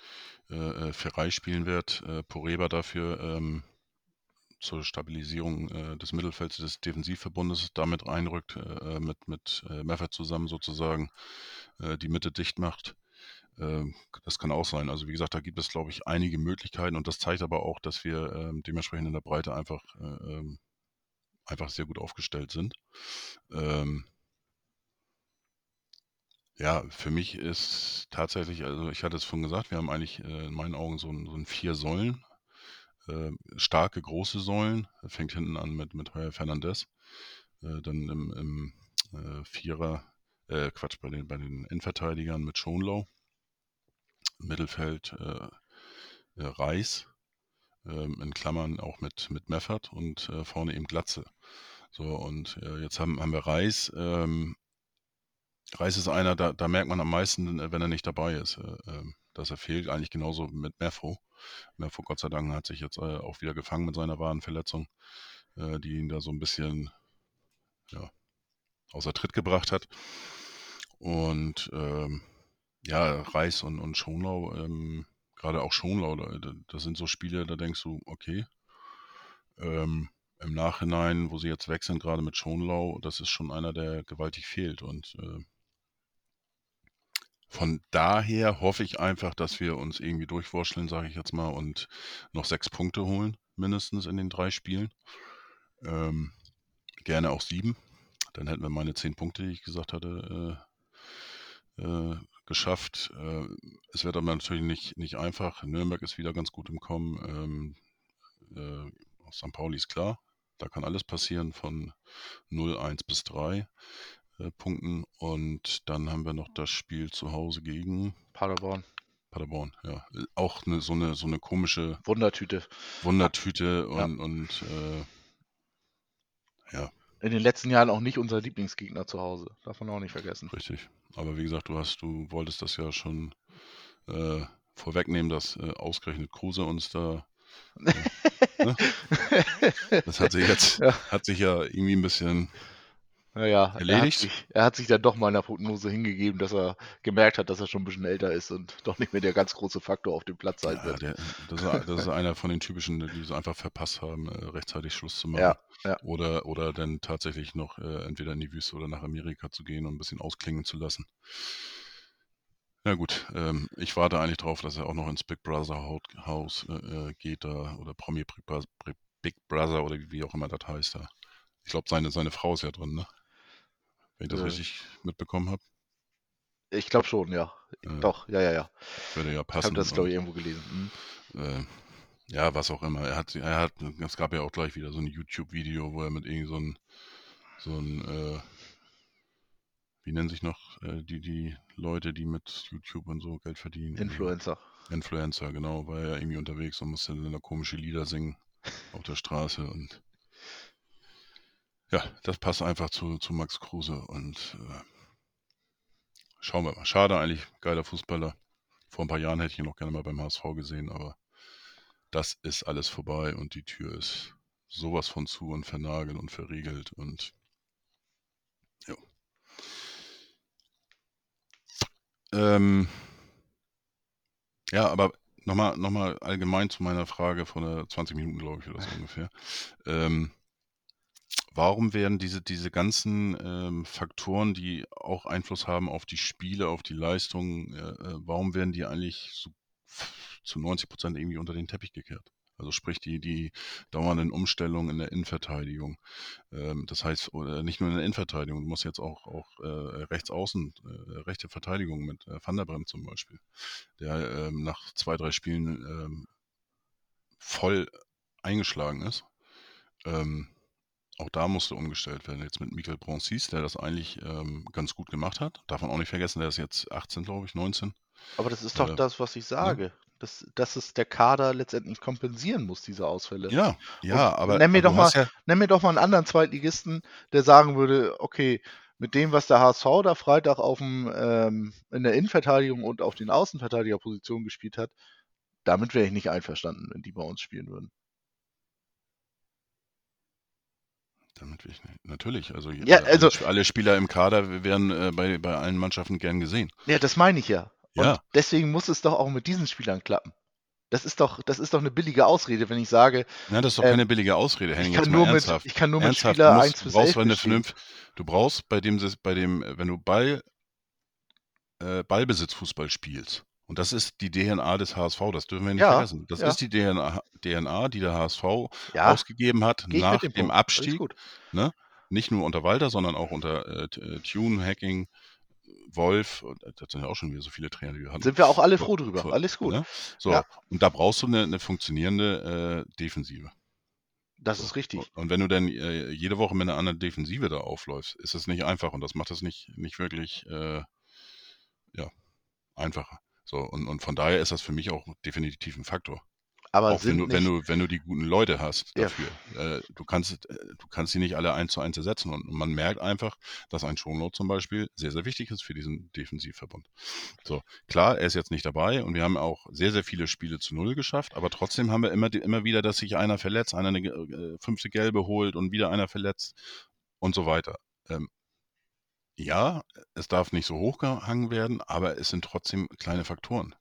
äh, äh Ferrei spielen wird, äh, Poreba dafür ähm, zur Stabilisierung äh, des Mittelfelds des Defensivverbundes damit reinrückt, äh, äh, mit, mit äh, Meffert zusammen sozusagen die Mitte dicht macht. Äh, das kann auch sein. Also wie gesagt, da gibt es, glaube ich, einige Möglichkeiten und das zeigt aber auch, dass wir ähm, dementsprechend in der Breite einfach, äh, ähm, einfach sehr gut aufgestellt sind. Ähm, ja, für mich ist tatsächlich, also ich hatte es schon gesagt, wir haben eigentlich äh, in meinen Augen so ein, so ein vier Säulen äh, starke große Säulen. Fängt hinten an mit, mit Heuer Fernandez. Äh, dann im, im äh, Vierer, äh, Quatsch, bei den, bei den Innenverteidigern mit Schonlau. Mittelfeld äh, äh, Reis. Ähm, in Klammern auch mit, mit Meffert und vorne eben Glatze. So, und jetzt haben, haben wir Reis. Ähm, Reis ist einer, da, da merkt man am meisten, wenn er nicht dabei ist, ähm, dass er fehlt. Eigentlich genauso mit Mefro. Merfo, Gott sei Dank, hat sich jetzt äh, auch wieder gefangen mit seiner Wadenverletzung, äh, die ihn da so ein bisschen ja, außer Tritt gebracht hat. Und ähm, ja, Reis und, und Schonlau, ähm, gerade auch Schonlau, das sind so Spiele, da denkst du, okay, ähm, im Nachhinein, wo sie jetzt weg sind, gerade mit Schonlau, das ist schon einer, der gewaltig fehlt. Und äh, von daher hoffe ich einfach, dass wir uns irgendwie durchwurschteln, sage ich jetzt mal, und noch sechs Punkte holen, mindestens in den drei Spielen. Ähm, gerne auch sieben. Dann hätten wir meine zehn Punkte, die ich gesagt hatte, äh, äh, geschafft. Äh, es wird aber natürlich nicht, nicht einfach. Nürnberg ist wieder ganz gut im Kommen. Ähm, äh, St. Pauli ist klar. Da kann alles passieren von 0, 1 bis 3 äh, Punkten. Und dann haben wir noch das Spiel zu Hause gegen Paderborn. Paderborn, ja. Auch eine, so, eine, so eine komische Wundertüte. Wundertüte und, ja. und äh, ja. In den letzten Jahren auch nicht unser Lieblingsgegner zu Hause. Darf man auch nicht vergessen. Richtig. Aber wie gesagt, du hast, du wolltest das ja schon äh, vorwegnehmen, dass äh, ausgerechnet Kruse uns da äh, ne? Das hat sich jetzt, ja. hat sich ja irgendwie ein bisschen Naja, er hat, Erledigt? sich, er hat sich dann doch mal in der Prognose hingegeben, dass er gemerkt hat, dass er schon ein bisschen älter ist und doch nicht mehr der ganz große Faktor auf dem Platz sein Ja, wird. der, das, ist, das ist einer von den typischen, die es einfach verpasst haben, äh, rechtzeitig Schluss zu machen. Ja, ja. Oder, oder dann tatsächlich noch äh, entweder in die Wüste oder nach Amerika zu gehen und ein bisschen ausklingen zu lassen. Na gut, ähm, ich warte eigentlich drauf, dass er auch noch ins Big Brother Haus äh, äh, geht da oder Promi Big Brother oder wie auch immer das heißt da. Ich glaube, seine, seine Frau ist ja drin, ne? Wenn ich das Äh. richtig mitbekommen habe, Ich glaube schon, ja. Äh. Doch, ja, ja, ja. würde ja Ich passen. habe das, glaube ich, irgendwo gelesen. Hm. äh, ja, was auch immer. Er hat, er hat, es gab ja auch gleich wieder so ein YouTube-Video, wo er mit irgend so ein, so ein, äh, wie nennen sich noch äh, die, die Leute, die mit YouTube und so Geld verdienen? Influencer. Influencer, genau, war ja irgendwie unterwegs und musste dann da komische Lieder singen auf der Straße und ja, das passt einfach zu, zu Max Kruse und äh, schauen wir mal. Schade eigentlich, geiler Fußballer. Vor ein paar Jahren hätte ich ihn noch gerne mal beim HSV gesehen, aber das ist alles vorbei und die Tür ist sowas von zu und vernagelt und verriegelt und ja. Ähm, ja, aber nochmal noch mal allgemein zu meiner Frage von der 20 Minuten, glaube ich, oder so ungefähr. Ähm, warum werden diese, diese ganzen ähm, Faktoren, die auch Einfluss haben auf die Spiele, auf die Leistung, äh, äh, warum werden die eigentlich so zu 90 Prozent irgendwie unter den Teppich gekehrt? Also sprich die, die dauernden Umstellungen in der Innenverteidigung. Ähm, das heißt, oder nicht nur in der Innenverteidigung, du musst jetzt auch, auch äh, rechts außen, äh, rechte Verteidigung mit äh, Van der Bremt zum Beispiel, der ähm, nach zwei, drei Spielen ähm, voll eingeschlagen ist. Ähm, auch da musste umgestellt werden. Jetzt mit Michael Broncis, der das eigentlich ähm, ganz gut gemacht hat. Darf man auch nicht vergessen, der ist jetzt 18, glaube ich, 19. Aber das ist doch Äh, das, was ich sage. Dass, dass es der Kader letztendlich kompensieren muss, diese Ausfälle. Ja, ja, Und aber, nenn mir aber doch mal- ja, Nenn mir doch mal einen anderen Zweitligisten, der sagen würde, okay, mit dem, was der HSV da Freitag auf dem, ähm, in der Innenverteidigung und auf den Außenverteidigerpositionen gespielt hat, damit wäre ich nicht einverstanden, wenn die bei uns spielen würden. Damit will ich nicht. Natürlich, also, Ja, alle- also- alle Spieler im Kader werden äh, bei, bei allen Mannschaften gern gesehen. Ja, das meine ich ja. Und Ja. deswegen muss es doch auch mit diesen Spielern klappen. Das ist doch, das ist doch eine billige Ausrede, wenn ich sage, Na, das ist doch Ähm, keine billige Ausrede, ich Henning, kann, jetzt mal nur mit, ich kann nur mit Ernsthaft, Spieler du, musst, 1 du bis brauchst 11 eine bestehen. Vernunft, du brauchst bei dem, bei dem, äh, wenn du Ball, äh, Ballbesitzfußball spielst, und das ist die DNA des HSV, das dürfen wir nicht Ja, vergessen. Das ja. ist die DNA, DNA, die der HSV Ja, ausgegeben hat ich nach dem dem Abstieg. gut. Nicht nur unter Walter, sondern auch unter äh, äh, Tune, Hacking, Wolf, äh, das sind ja auch schon wieder so viele Trainer, die wir hatten. Sind wir auch alle froh drüber. so, Alles gut. Ne? So, und da brauchst du eine, eine funktionierende äh, Defensive. Das So. ist richtig. Und wenn du dann äh, jede Woche mit einer anderen Defensive da aufläufst, ist es nicht einfach und das macht es nicht, nicht wirklich äh, ja, einfacher. So, und, und von daher ist das für mich auch definitiv ein Faktor. Aber auch wenn du, wenn du, wenn du die guten Leute hast Ja. dafür. Äh, du kannst, äh, du kannst die nicht alle eins zu eins ersetzen. Und man merkt einfach, dass ein Schonlaut zum Beispiel sehr, sehr wichtig ist für diesen Defensivverbund. So, klar, er ist jetzt nicht dabei und wir haben auch sehr, sehr viele Spiele zu Null geschafft, aber trotzdem haben wir immer, immer wieder, dass sich einer verletzt, einer eine äh, fünfte Gelbe holt und wieder einer verletzt und so weiter. Ähm, ja, es darf nicht so hochgehangen werden, aber es sind trotzdem kleine Faktoren,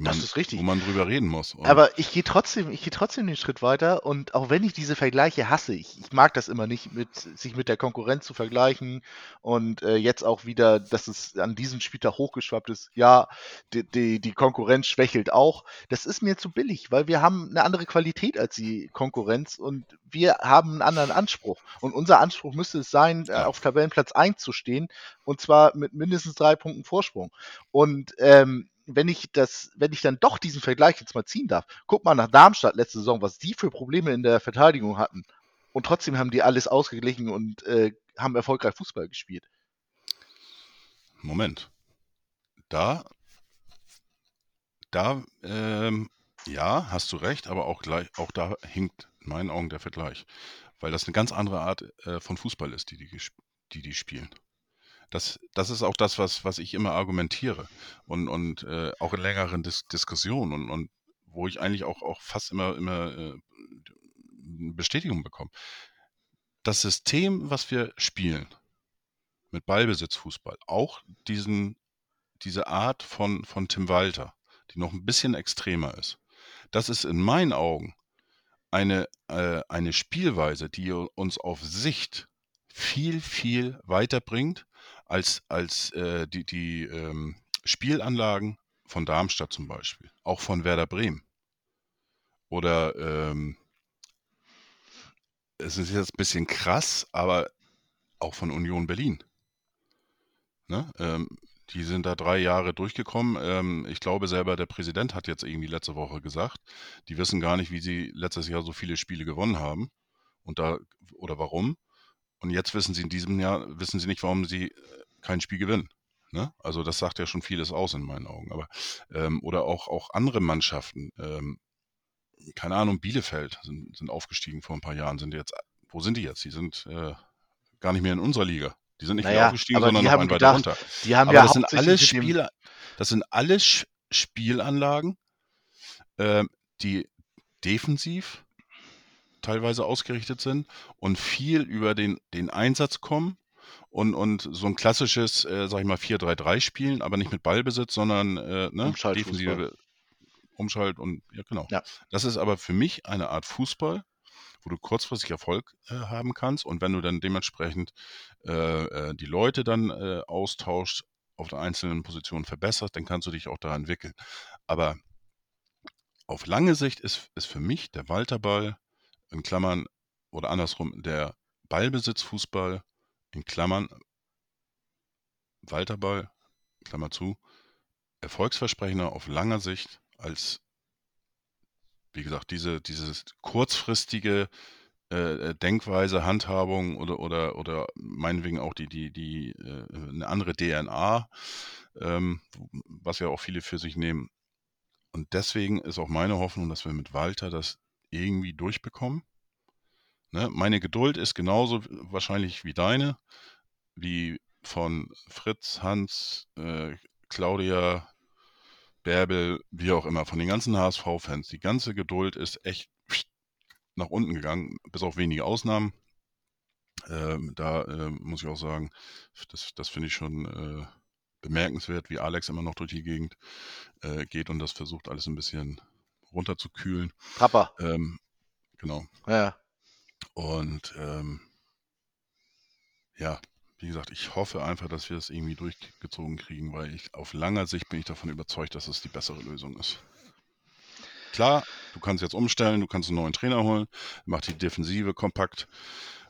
man, das ist richtig. wo man drüber reden muss. Und Aber ich gehe trotzdem, ich gehe trotzdem den Schritt weiter und auch wenn ich diese Vergleiche hasse, ich, ich mag das immer nicht, mit, sich mit der Konkurrenz zu vergleichen und äh, jetzt auch wieder, dass es an diesem Spieltag hochgeschwappt ist, ja, die, die, die Konkurrenz schwächelt auch. Das ist mir zu billig, weil wir haben eine andere Qualität als die Konkurrenz und wir haben einen anderen Anspruch. Und unser Anspruch müsste es sein, äh, Ja. auf Tabellenplatz 1 zu stehen und zwar mit mindestens drei Punkten Vorsprung. Und ähm, wenn ich das, wenn ich dann doch diesen Vergleich jetzt mal ziehen darf, guck mal nach Darmstadt letzte Saison, was die für Probleme in der Verteidigung hatten. Und trotzdem haben die alles ausgeglichen und äh, haben erfolgreich Fußball gespielt. Moment. Da, da, ähm, ja, hast du recht, aber auch gleich, auch da hinkt in meinen Augen der Vergleich, weil das eine ganz andere Art äh, von Fußball ist, die die, die, die spielen. Das, das ist auch das, was, was ich immer argumentiere und, und äh, auch in längeren Dis Diskussionen und, und wo ich eigentlich auch, auch fast immer, immer äh, Bestätigung bekomme. Das System, was wir spielen, mit Ballbesitzfußball, auch diesen, diese Art von, von Tim Walter, die noch ein bisschen extremer ist, das ist in meinen Augen eine, äh, eine Spielweise, die uns auf Sicht viel, viel weiterbringt als, als äh, die, die ähm, Spielanlagen von Darmstadt zum Beispiel, auch von Werder Bremen. Oder ähm, es ist jetzt ein bisschen krass, aber auch von Union Berlin. Ne? Ähm, die sind da drei Jahre durchgekommen. Ähm, ich glaube selber, der Präsident hat jetzt irgendwie letzte Woche gesagt, die wissen gar nicht, wie sie letztes Jahr so viele Spiele gewonnen haben und da oder warum. Und jetzt wissen sie in diesem Jahr, wissen sie nicht, warum sie äh, kein Spiel gewinnen. Ne? Also das sagt ja schon vieles aus in meinen Augen. Aber ähm, oder auch, auch andere Mannschaften, ähm, keine Ahnung, Bielefeld sind, sind aufgestiegen vor ein paar Jahren, sind jetzt, wo sind die jetzt? Die sind äh, gar nicht mehr in unserer Liga. Die sind nicht naja, wieder aufgestiegen, sondern noch ein weiter runter. Die haben aber ja das sind alles Spiele, das sind alles Spielanlagen, äh, die defensiv teilweise ausgerichtet sind und viel über den, den Einsatz kommen und, und so ein klassisches, äh, sag ich mal, 4-3-3 spielen, aber nicht mit Ballbesitz, sondern äh, ne, defensive Umschalt und ja, genau. Ja. Das ist aber für mich eine Art Fußball, wo du kurzfristig Erfolg äh, haben kannst und wenn du dann dementsprechend äh, äh, die Leute dann äh, austauscht, auf der einzelnen Position verbesserst, dann kannst du dich auch da entwickeln. Aber auf lange Sicht ist, ist für mich der Walterball in Klammern oder andersrum der Ballbesitzfußball in Klammern Walterball, Klammer zu, erfolgsversprechender auf langer Sicht als, wie gesagt, diese, diese kurzfristige äh, äh, Denkweise, Handhabung oder, oder, oder meinetwegen auch die, die, die, äh, eine andere DNA, ähm, was ja auch viele für sich nehmen. Und deswegen ist auch meine Hoffnung, dass wir mit Walter das irgendwie durchbekommen. Ne? Meine Geduld ist genauso wahrscheinlich wie deine, wie von Fritz, Hans, äh, Claudia, Bärbel, wie auch immer, von den ganzen HSV-Fans. Die ganze Geduld ist echt nach unten gegangen, bis auf wenige Ausnahmen. Ähm, da äh, muss ich auch sagen, das, das finde ich schon äh, bemerkenswert, wie Alex immer noch durch die Gegend äh, geht und das versucht alles ein bisschen runterzukühlen. Papa. Ähm, genau. Ja. Und ähm, ja, wie gesagt, ich hoffe einfach, dass wir es das irgendwie durchgezogen kriegen, weil ich auf langer Sicht bin ich davon überzeugt, dass es die bessere Lösung ist. Klar, du kannst jetzt umstellen, du kannst einen neuen Trainer holen, macht die Defensive kompakt,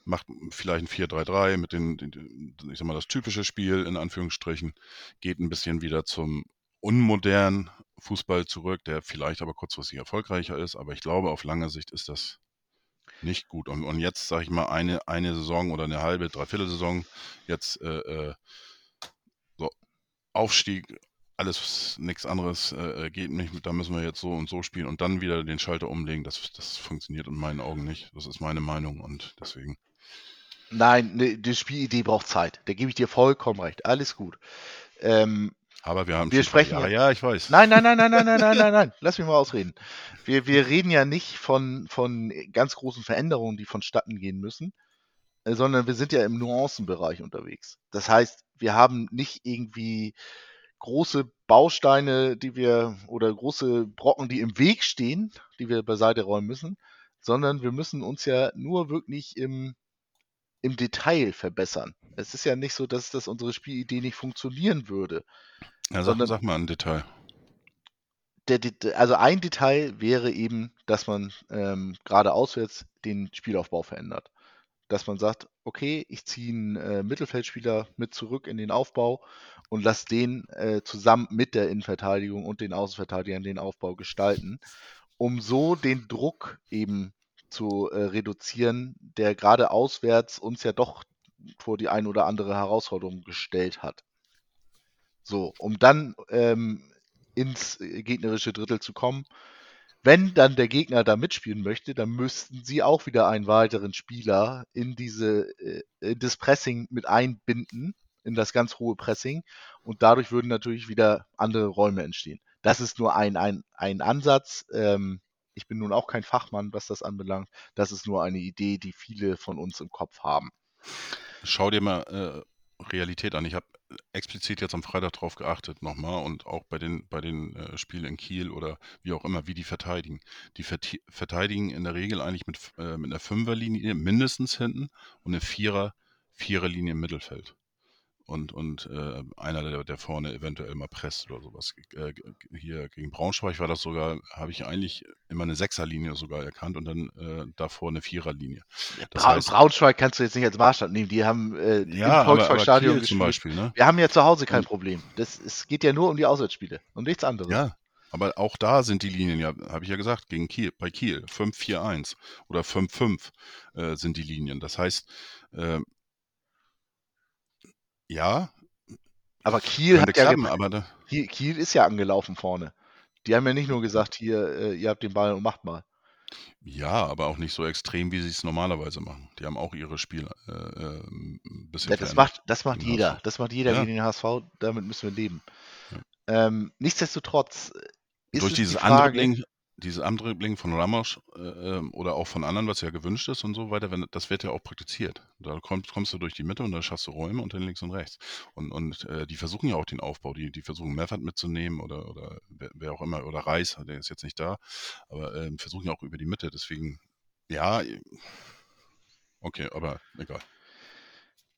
macht vielleicht ein 4-3-3 mit den, den, ich sag mal, das typische Spiel in Anführungsstrichen, geht ein bisschen wieder zum unmodernen Fußball zurück, der vielleicht aber kurzfristig erfolgreicher ist, aber ich glaube, auf lange Sicht ist das nicht gut. Und, und jetzt, sage ich mal, eine, eine Saison oder eine halbe, dreiviertel Saison, jetzt äh, äh, so Aufstieg, alles, nichts anderes äh, äh, geht nicht, da müssen wir jetzt so und so spielen und dann wieder den Schalter umlegen, das, das funktioniert in meinen Augen nicht. Das ist meine Meinung und deswegen. Nein, ne, die Spielidee braucht Zeit. Da gebe ich dir vollkommen recht. Alles gut. Ähm, aber wir haben wir sprechen ja, ja, ich weiß. Nein, nein, nein, nein, nein, nein, nein, nein, nein. Lass mich mal ausreden. Wir, wir reden ja nicht von, von ganz großen Veränderungen, die vonstatten gehen müssen, äh, sondern wir sind ja im Nuancenbereich unterwegs. Das heißt, wir haben nicht irgendwie große Bausteine, die wir oder große Brocken, die im Weg stehen, die wir beiseite räumen müssen, sondern wir müssen uns ja nur wirklich im, im Detail verbessern. Es ist ja nicht so, dass, dass unsere Spielidee nicht funktionieren würde. Ja, sag, sag mal ein Detail. Der, also ein Detail wäre eben, dass man ähm, gerade auswärts den Spielaufbau verändert. Dass man sagt, okay, ich ziehe einen äh, Mittelfeldspieler mit zurück in den Aufbau und lasse den äh, zusammen mit der Innenverteidigung und den Außenverteidigern den Aufbau gestalten, um so den Druck eben zu äh, reduzieren, der gerade auswärts uns ja doch vor die ein oder andere Herausforderung gestellt hat. So, um dann ähm, ins äh, gegnerische Drittel zu kommen. Wenn dann der Gegner da mitspielen möchte, dann müssten sie auch wieder einen weiteren Spieler in diese äh, in das Pressing mit einbinden, in das ganz hohe Pressing. Und dadurch würden natürlich wieder andere Räume entstehen. Das ist nur ein, ein, ein Ansatz. Ähm, ich bin nun auch kein Fachmann, was das anbelangt. Das ist nur eine Idee, die viele von uns im Kopf haben. Schau dir mal äh, Realität an. Ich habe explizit jetzt am Freitag drauf geachtet nochmal und auch bei den, bei den äh, Spielen in Kiel oder wie auch immer, wie die verteidigen. Die vert verteidigen in der Regel eigentlich mit, äh, mit einer Fünferlinie mindestens hinten und eine Vierer, Viererlinie im Mittelfeld und, und äh, einer, der, der vorne eventuell mal presst oder sowas. Äh, hier gegen Braunschweig war das sogar, habe ich eigentlich immer eine Sechserlinie sogar erkannt und dann äh, davor eine Viererlinie. Das Bra heißt, Braunschweig kannst du jetzt nicht als Maßstab nehmen. Die haben äh, ja, im Volksparkstadion gespielt. Zum Beispiel, ne? Wir haben ja zu Hause kein Problem. Das, es geht ja nur um die Auswärtsspiele und nichts anderes. Ja, aber auch da sind die Linien, ja, habe ich ja gesagt, gegen Kiel, bei Kiel 5-4-1 oder 5-5 äh, sind die Linien. Das heißt, äh, ja. Aber Kiel hat ja klappen, aber da Kiel, Kiel ist ja angelaufen vorne. Die haben ja nicht nur gesagt, hier, äh, ihr habt den Ball und macht mal. Ja, aber auch nicht so extrem, wie sie es normalerweise machen. Die haben auch ihre Spiele äh, äh, ein bisschen ja, das macht, das macht jeder. Das macht jeder ja. wie den HSV. Damit müssen wir leben. Ja. Ähm, nichtsdestotrotz ist Durch dieses die Frage, dieses Andribbling von Ramos äh, ähm, oder auch von anderen, was ja gewünscht ist und so weiter, wenn, das wird ja auch praktiziert. Da kommst, kommst du durch die Mitte und da schaffst du Räume und dann links und rechts. Und, und äh, die versuchen ja auch den Aufbau, die, die versuchen Meffert mitzunehmen oder, oder wer, wer, auch immer, oder Reis, der ist jetzt nicht da, aber äh, versuchen ja auch über die Mitte. Deswegen, ja, okay, aber egal.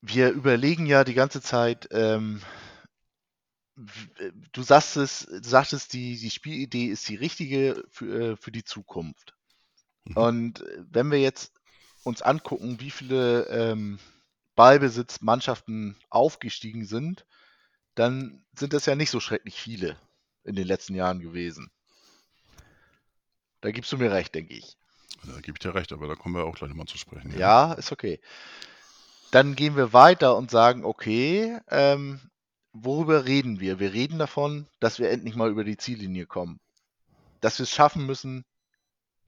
Wir überlegen ja die ganze Zeit, ähm, äh, du sagst es, sagtest, die, die Spielidee ist die richtige für, äh, für die Zukunft. Mhm. Und äh, wenn wir jetzt uns angucken, wie viele ähm, Ballbesitzmannschaften aufgestiegen sind, dann sind das ja nicht so schrecklich viele in den letzten Jahren gewesen. Da gibst du mir recht, denke ich. Da gebe ich dir recht, aber da kommen wir auch gleich nochmal zu sprechen. Ja. ja, ist okay. Dann gehen wir weiter und sagen, okay, ähm, worüber reden wir? Wir reden davon, dass wir endlich mal über die Ziellinie kommen. Dass wir es schaffen müssen,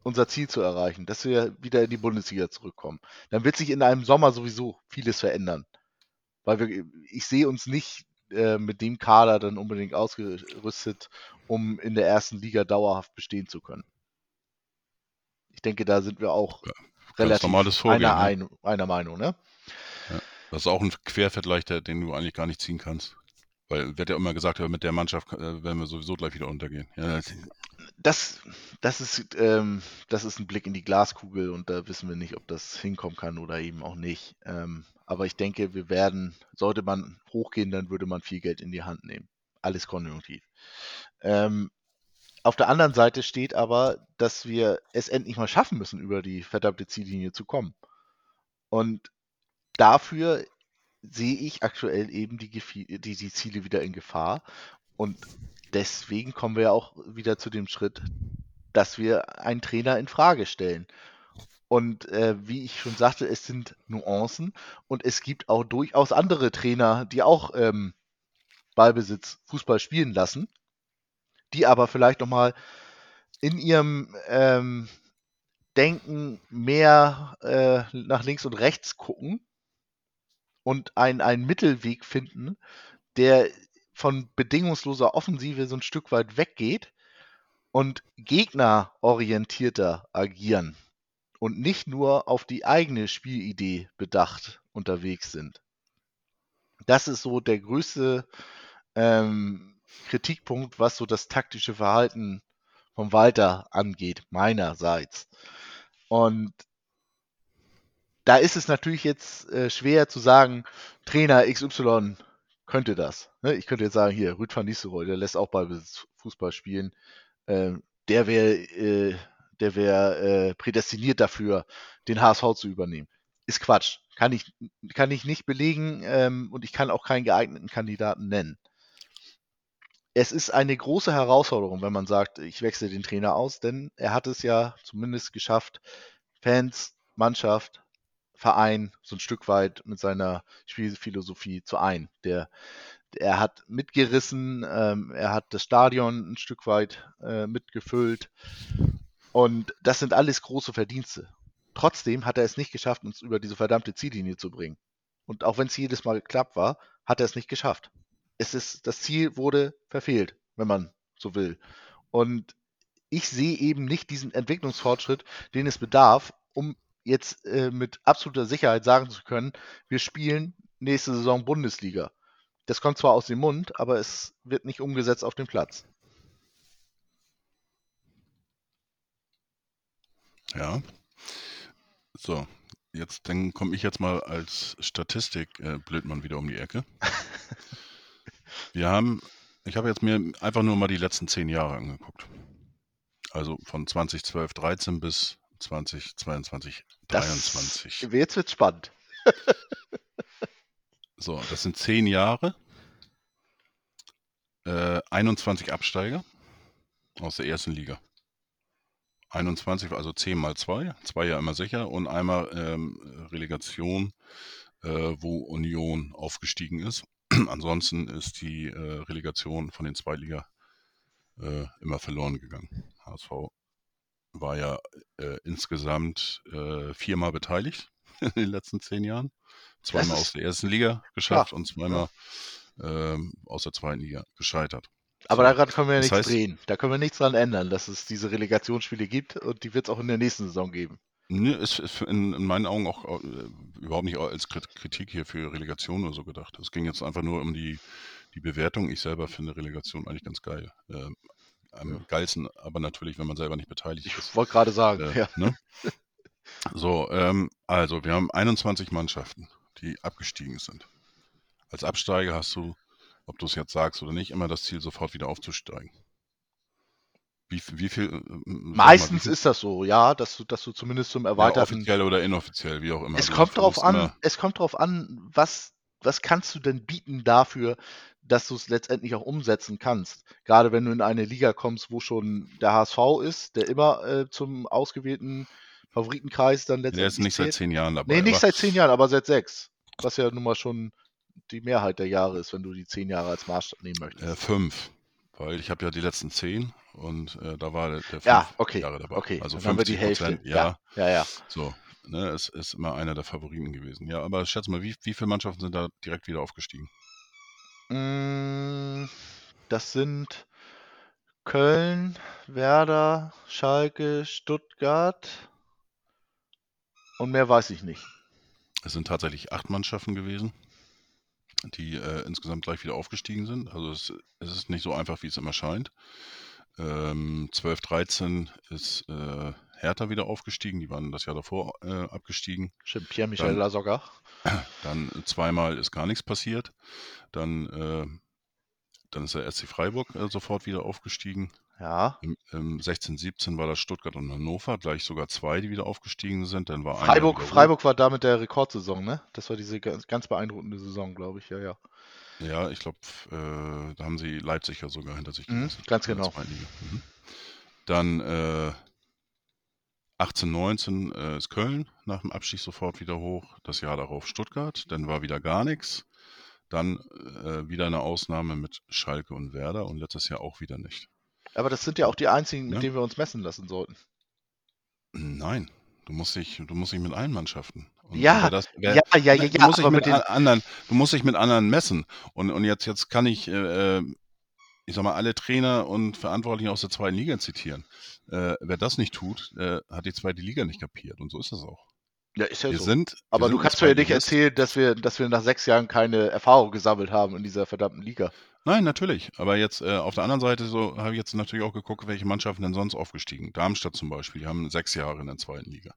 unser Ziel zu erreichen, dass wir wieder in die Bundesliga zurückkommen. Dann wird sich in einem Sommer sowieso vieles verändern. Weil wir, ich sehe uns nicht äh, mit dem Kader dann unbedingt ausgerüstet, um in der ersten Liga dauerhaft bestehen zu können. Ich denke, da sind wir auch ja, relativ Vorgehen, einer, ne? einer, Meinung. Ne? Ja, das ist auch ein Quervergleich, den du eigentlich gar nicht ziehen kannst. Weil wird ja immer gesagt, mit der Mannschaft äh, werden wir sowieso gleich wieder untergehen. Ja, das, das, ist, ähm, das ist ein Blick in die Glaskugel und da wissen wir nicht, ob das hinkommen kann oder eben auch nicht. Ähm, aber ich denke, wir werden, sollte man hochgehen, dann würde man viel Geld in die Hand nehmen. Alles konjunktiv. Ähm, auf der anderen Seite steht aber, dass wir es endlich mal schaffen müssen, über die verdammte Ziellinie zu kommen. Und dafür sehe ich aktuell eben die, die, die Ziele wieder in Gefahr. Und deswegen kommen wir ja auch wieder zu dem Schritt, dass wir einen Trainer in Frage stellen. Und äh, wie ich schon sagte, es sind Nuancen und es gibt auch durchaus andere Trainer, die auch ähm, Ballbesitz Fußball spielen lassen, die aber vielleicht nochmal in ihrem ähm, Denken mehr äh, nach links und rechts gucken und ein, einen Mittelweg finden, der von bedingungsloser Offensive so ein Stück weit weggeht und gegnerorientierter agieren und nicht nur auf die eigene Spielidee bedacht unterwegs sind. Das ist so der größte ähm, Kritikpunkt, was so das taktische Verhalten von Walter angeht, meinerseits. Und da ist es natürlich jetzt äh, schwer zu sagen, Trainer XY könnte das. Ne? Ich könnte jetzt sagen, hier, Rüd van Nistelrooy, der lässt auch Fußball spielen. Ähm, der wäre äh, der wäre äh, prädestiniert dafür, den HSV zu übernehmen. Ist Quatsch. Kann ich, kann ich nicht belegen ähm, und ich kann auch keinen geeigneten Kandidaten nennen. Es ist eine große Herausforderung, wenn man sagt, ich wechsle den Trainer aus, denn er hat es ja zumindest geschafft, Fans, Mannschaft, Verein so ein Stück weit mit seiner Spielphilosophie zu ein. Der, er hat mitgerissen, ähm, er hat das Stadion ein Stück weit äh, mitgefüllt und das sind alles große Verdienste. Trotzdem hat er es nicht geschafft, uns über diese verdammte Ziellinie zu bringen. Und auch wenn es jedes Mal geklappt war, hat er es nicht geschafft. Es ist, das Ziel wurde verfehlt, wenn man so will. Und ich sehe eben nicht diesen Entwicklungsfortschritt, den es bedarf, um jetzt äh, mit absoluter Sicherheit sagen zu können, wir spielen nächste Saison Bundesliga. Das kommt zwar aus dem Mund, aber es wird nicht umgesetzt auf dem Platz. Ja. So, jetzt dann komme ich jetzt mal als Statistik äh, Blödmann wieder um die Ecke. Wir haben, ich habe jetzt mir einfach nur mal die letzten zehn Jahre angeguckt. Also von 2012, 13 bis 2022, Das, 23. jetzt wird's spannend. So, das sind zehn Jahre. Äh, 21 Absteiger aus der ersten Liga. 21, also 10 mal 2, zwei ja immer sicher und einmal ähm, Relegation, äh, wo Union aufgestiegen ist. Ansonsten ist die äh, Relegation von den Zweitliga äh, immer verloren gegangen. HSV war ja äh, insgesamt äh, viermal beteiligt in den letzten zehn Jahren. Zweimal aus der ersten Liga geschafft und zweimal ähm, aus der zweiten Liga gescheitert. Aber daran können wir ja Das nichts heißt- drehen. Da können wir nichts dran ändern, dass es diese Relegationsspiele gibt und die wird es auch in der nächsten Saison geben. Ne, ist, ist in, in meinen Augen auch äh, überhaupt nicht als Krit- Kritik hier für Relegation oder so gedacht. Es ging jetzt einfach nur um die, die Bewertung. Ich selber finde Relegation eigentlich ganz geil. Ähm, am Ja. geilsten, aber natürlich, wenn man selber nicht beteiligt Ich ist. wollte gerade sagen, Äh, ja. ne? So, ähm, also wir haben 21 Mannschaften, die abgestiegen sind. Als Absteiger hast du, ob du es jetzt sagst oder nicht, immer das Ziel, sofort wieder aufzusteigen. Wie, viel- wie viel? äh, sag mal, Meistens wie ist das so, ja, dass du, dass du zumindest zum ja, erweiterten. offiziell oder inoffiziell, wie auch immer. es Du kommt versuchst an, es kommt drauf an, was, was kannst du denn bieten dafür, dass du es letztendlich auch umsetzen kannst. Gerade wenn du in eine Liga kommst, wo schon der HSV ist, der immer äh, zum ausgewählten Favoritenkreis dann Der letztendlich ist nicht seit zählt. zehn Jahren dabei. Nee, nicht seit zehn Jahren, aber seit sechs. Was ja nun mal schon die Mehrheit der Jahre ist, wenn du die zehn Jahre als Maßstab nehmen möchtest. äh, fünf. Weil ich habe ja die letzten zehn und äh, da war der, der ja, fünf okay. Jahre dabei. Okay, Also dann haben wir die 50 Hälfte. Prozent, ja, ja, ja. so. Ne, es ist immer einer der Favoriten gewesen. Ja, aber schätze mal, wie, wie viele Mannschaften sind da direkt wieder aufgestiegen? Mm, Das sind Köln, Werder, Schalke, Stuttgart und mehr weiß ich nicht. Es sind tatsächlich acht Mannschaften gewesen, die äh, insgesamt gleich wieder aufgestiegen sind. Also es, es ist nicht so einfach, wie es immer scheint. Ähm, 12, 13 ist äh, Hertha wieder aufgestiegen. Die waren das Jahr davor äh, abgestiegen. Stimmt, Pierre-Michel Lasogga. Dann zweimal ist gar nichts passiert. Dann, äh, dann ist der SC Freiburg äh, sofort wieder aufgestiegen. Ja. Im, im 16, 17 war das Stuttgart und Hannover, gleich sogar zwei, die wieder aufgestiegen sind. Dann war Freiburg. Freiburg war damit der Rekordsaison, ne? Das war diese ganz, ganz beeindruckende Saison, glaube ich. Ja, ja. Ja, ich glaube, äh, da haben sie Leipzig ja sogar hinter sich Mhm, gelassen. ganz genau. Mhm. Dann äh, 18, 19 äh, ist Köln nach dem Abstieg sofort wieder hoch. Das Jahr darauf Stuttgart. Dann war wieder gar nichts. Dann äh, wieder eine Ausnahme mit Schalke und Werder und letztes Jahr auch wieder nicht. Aber das sind ja auch die einzigen, mit Ja. denen wir uns messen lassen sollten. Nein, du musst dich, du musst dich mit allen Mannschaften. Und Ja, das, wer, ja, ja, ja, du ja, musst dich mit, mit anderen, du musst dich mit anderen messen. Und, und jetzt, jetzt kann ich, äh, ich sag mal, alle Trainer und Verantwortlichen aus der zweiten Liga zitieren. Äh, wer das nicht tut, äh, hat die zweite Liga nicht kapiert. Und so ist das auch. ja, ist ja Wir so. sind. Aber du kannst mir ja nicht erzählen, dass wir, dass wir nach sechs Jahren keine Erfahrung gesammelt haben in dieser verdammten Liga. Nein, natürlich. Aber jetzt äh, auf der anderen Seite so habe ich jetzt natürlich auch geguckt, welche Mannschaften denn sonst aufgestiegen. Darmstadt zum Beispiel, die haben sechs Jahre in der zweiten Liga.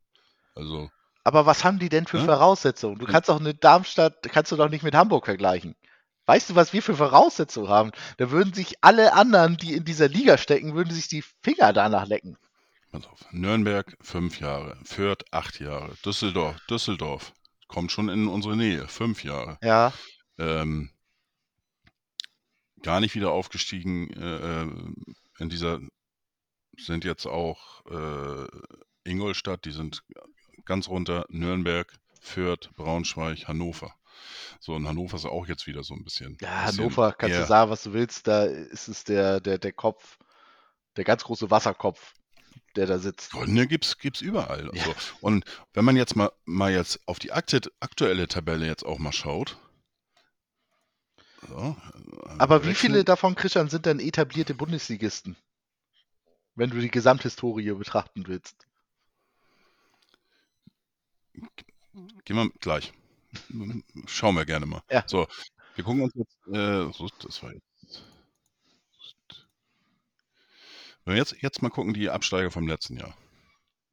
Also Aber was haben die denn für Ja? Voraussetzungen? Du Ja. kannst doch eine Darmstadt, kannst du doch nicht mit Hamburg vergleichen. Weißt du, was wir für Voraussetzungen haben? Da würden sich alle anderen, die in dieser Liga stecken, würden sich die Finger danach lecken. Pass auf. Nürnberg fünf Jahre, Fürth acht Jahre, Düsseldorf, Düsseldorf kommt schon in unsere Nähe, fünf Jahre. Ja, Ähm, gar nicht wieder aufgestiegen äh, in dieser sind jetzt auch äh, Ingolstadt, die sind ganz runter, Nürnberg, Fürth, Braunschweig, Hannover. So, und Hannover ist auch jetzt wieder so ein bisschen. ja bisschen Hannover, kannst eher- du sagen, was du willst, da ist es der, der, der Kopf, der ganz große Wasserkopf, der da sitzt. Gründe gibt's gibt's überall. Ja. Also, und wenn man jetzt mal, mal jetzt auf die aktuelle Tabelle jetzt auch mal schaut. So, äh, Aber wie viele davon, Christian, sind denn etablierte Bundesligisten? Wenn du die Gesamthistorie betrachten willst. Gehen wir gleich. Schauen wir gerne mal. Ja. So, wir gucken uns jetzt, äh, so, das war jetzt. Wenn wir jetzt, jetzt mal gucken, die Absteiger vom letzten Jahr.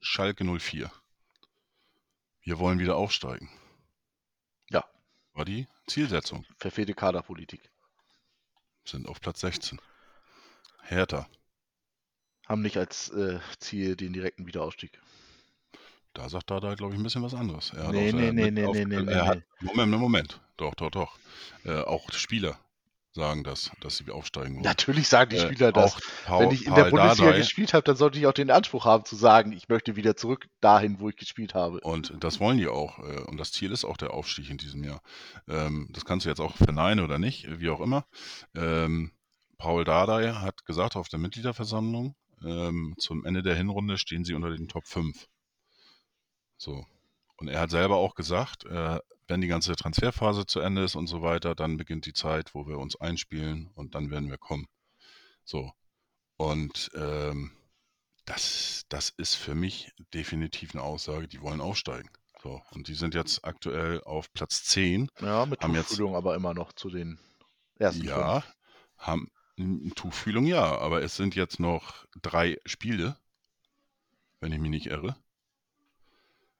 Schalke 04. Wir wollen wieder aufsteigen. Ja. War die Zielsetzung. Verfehlte Kaderpolitik. Sind auf Platz 16. Hertha. Haben nicht als äh, Ziel den direkten Wiederaufstieg. Da sagt Dada, glaube ich, ein bisschen was anderes. Er Nee, nee, äh, nee, nee, auf, nee, nee, er nee, hat, Moment, Moment. Doch, doch, doch. Äh, auch Spieler sagen das, dass sie aufsteigen wollen. Natürlich sagen die Äh, Spieler das. auch Paul, Wenn ich in der Paul Bundesliga Dardai, gespielt habe, dann sollte ich auch den Anspruch haben zu sagen, ich möchte wieder zurück dahin, wo ich gespielt habe. Und das wollen die auch. äh, Und das Ziel ist auch der Aufstieg in diesem Jahr. Ähm, Das kannst du jetzt auch verneinen oder nicht, wie auch immer. Ähm, Paul Dardai hat gesagt auf der Mitgliederversammlung, ähm, zum Ende der Hinrunde stehen sie unter den Top 5. So. Und er hat selber auch gesagt, äh, wenn die ganze Transferphase zu Ende ist und so weiter, dann beginnt die Zeit, wo wir uns einspielen und dann werden wir kommen. So. Und ähm, das, das ist für mich definitiv eine Aussage, die wollen aufsteigen. So. Und die sind jetzt aktuell auf Platz 10. Ja, mit Haben jetzt- Tuchfühlung aber immer noch zu den ersten Ja, fünf. haben Tuchfühlung, ja, aber es sind jetzt noch drei Spiele, wenn ich mich nicht irre.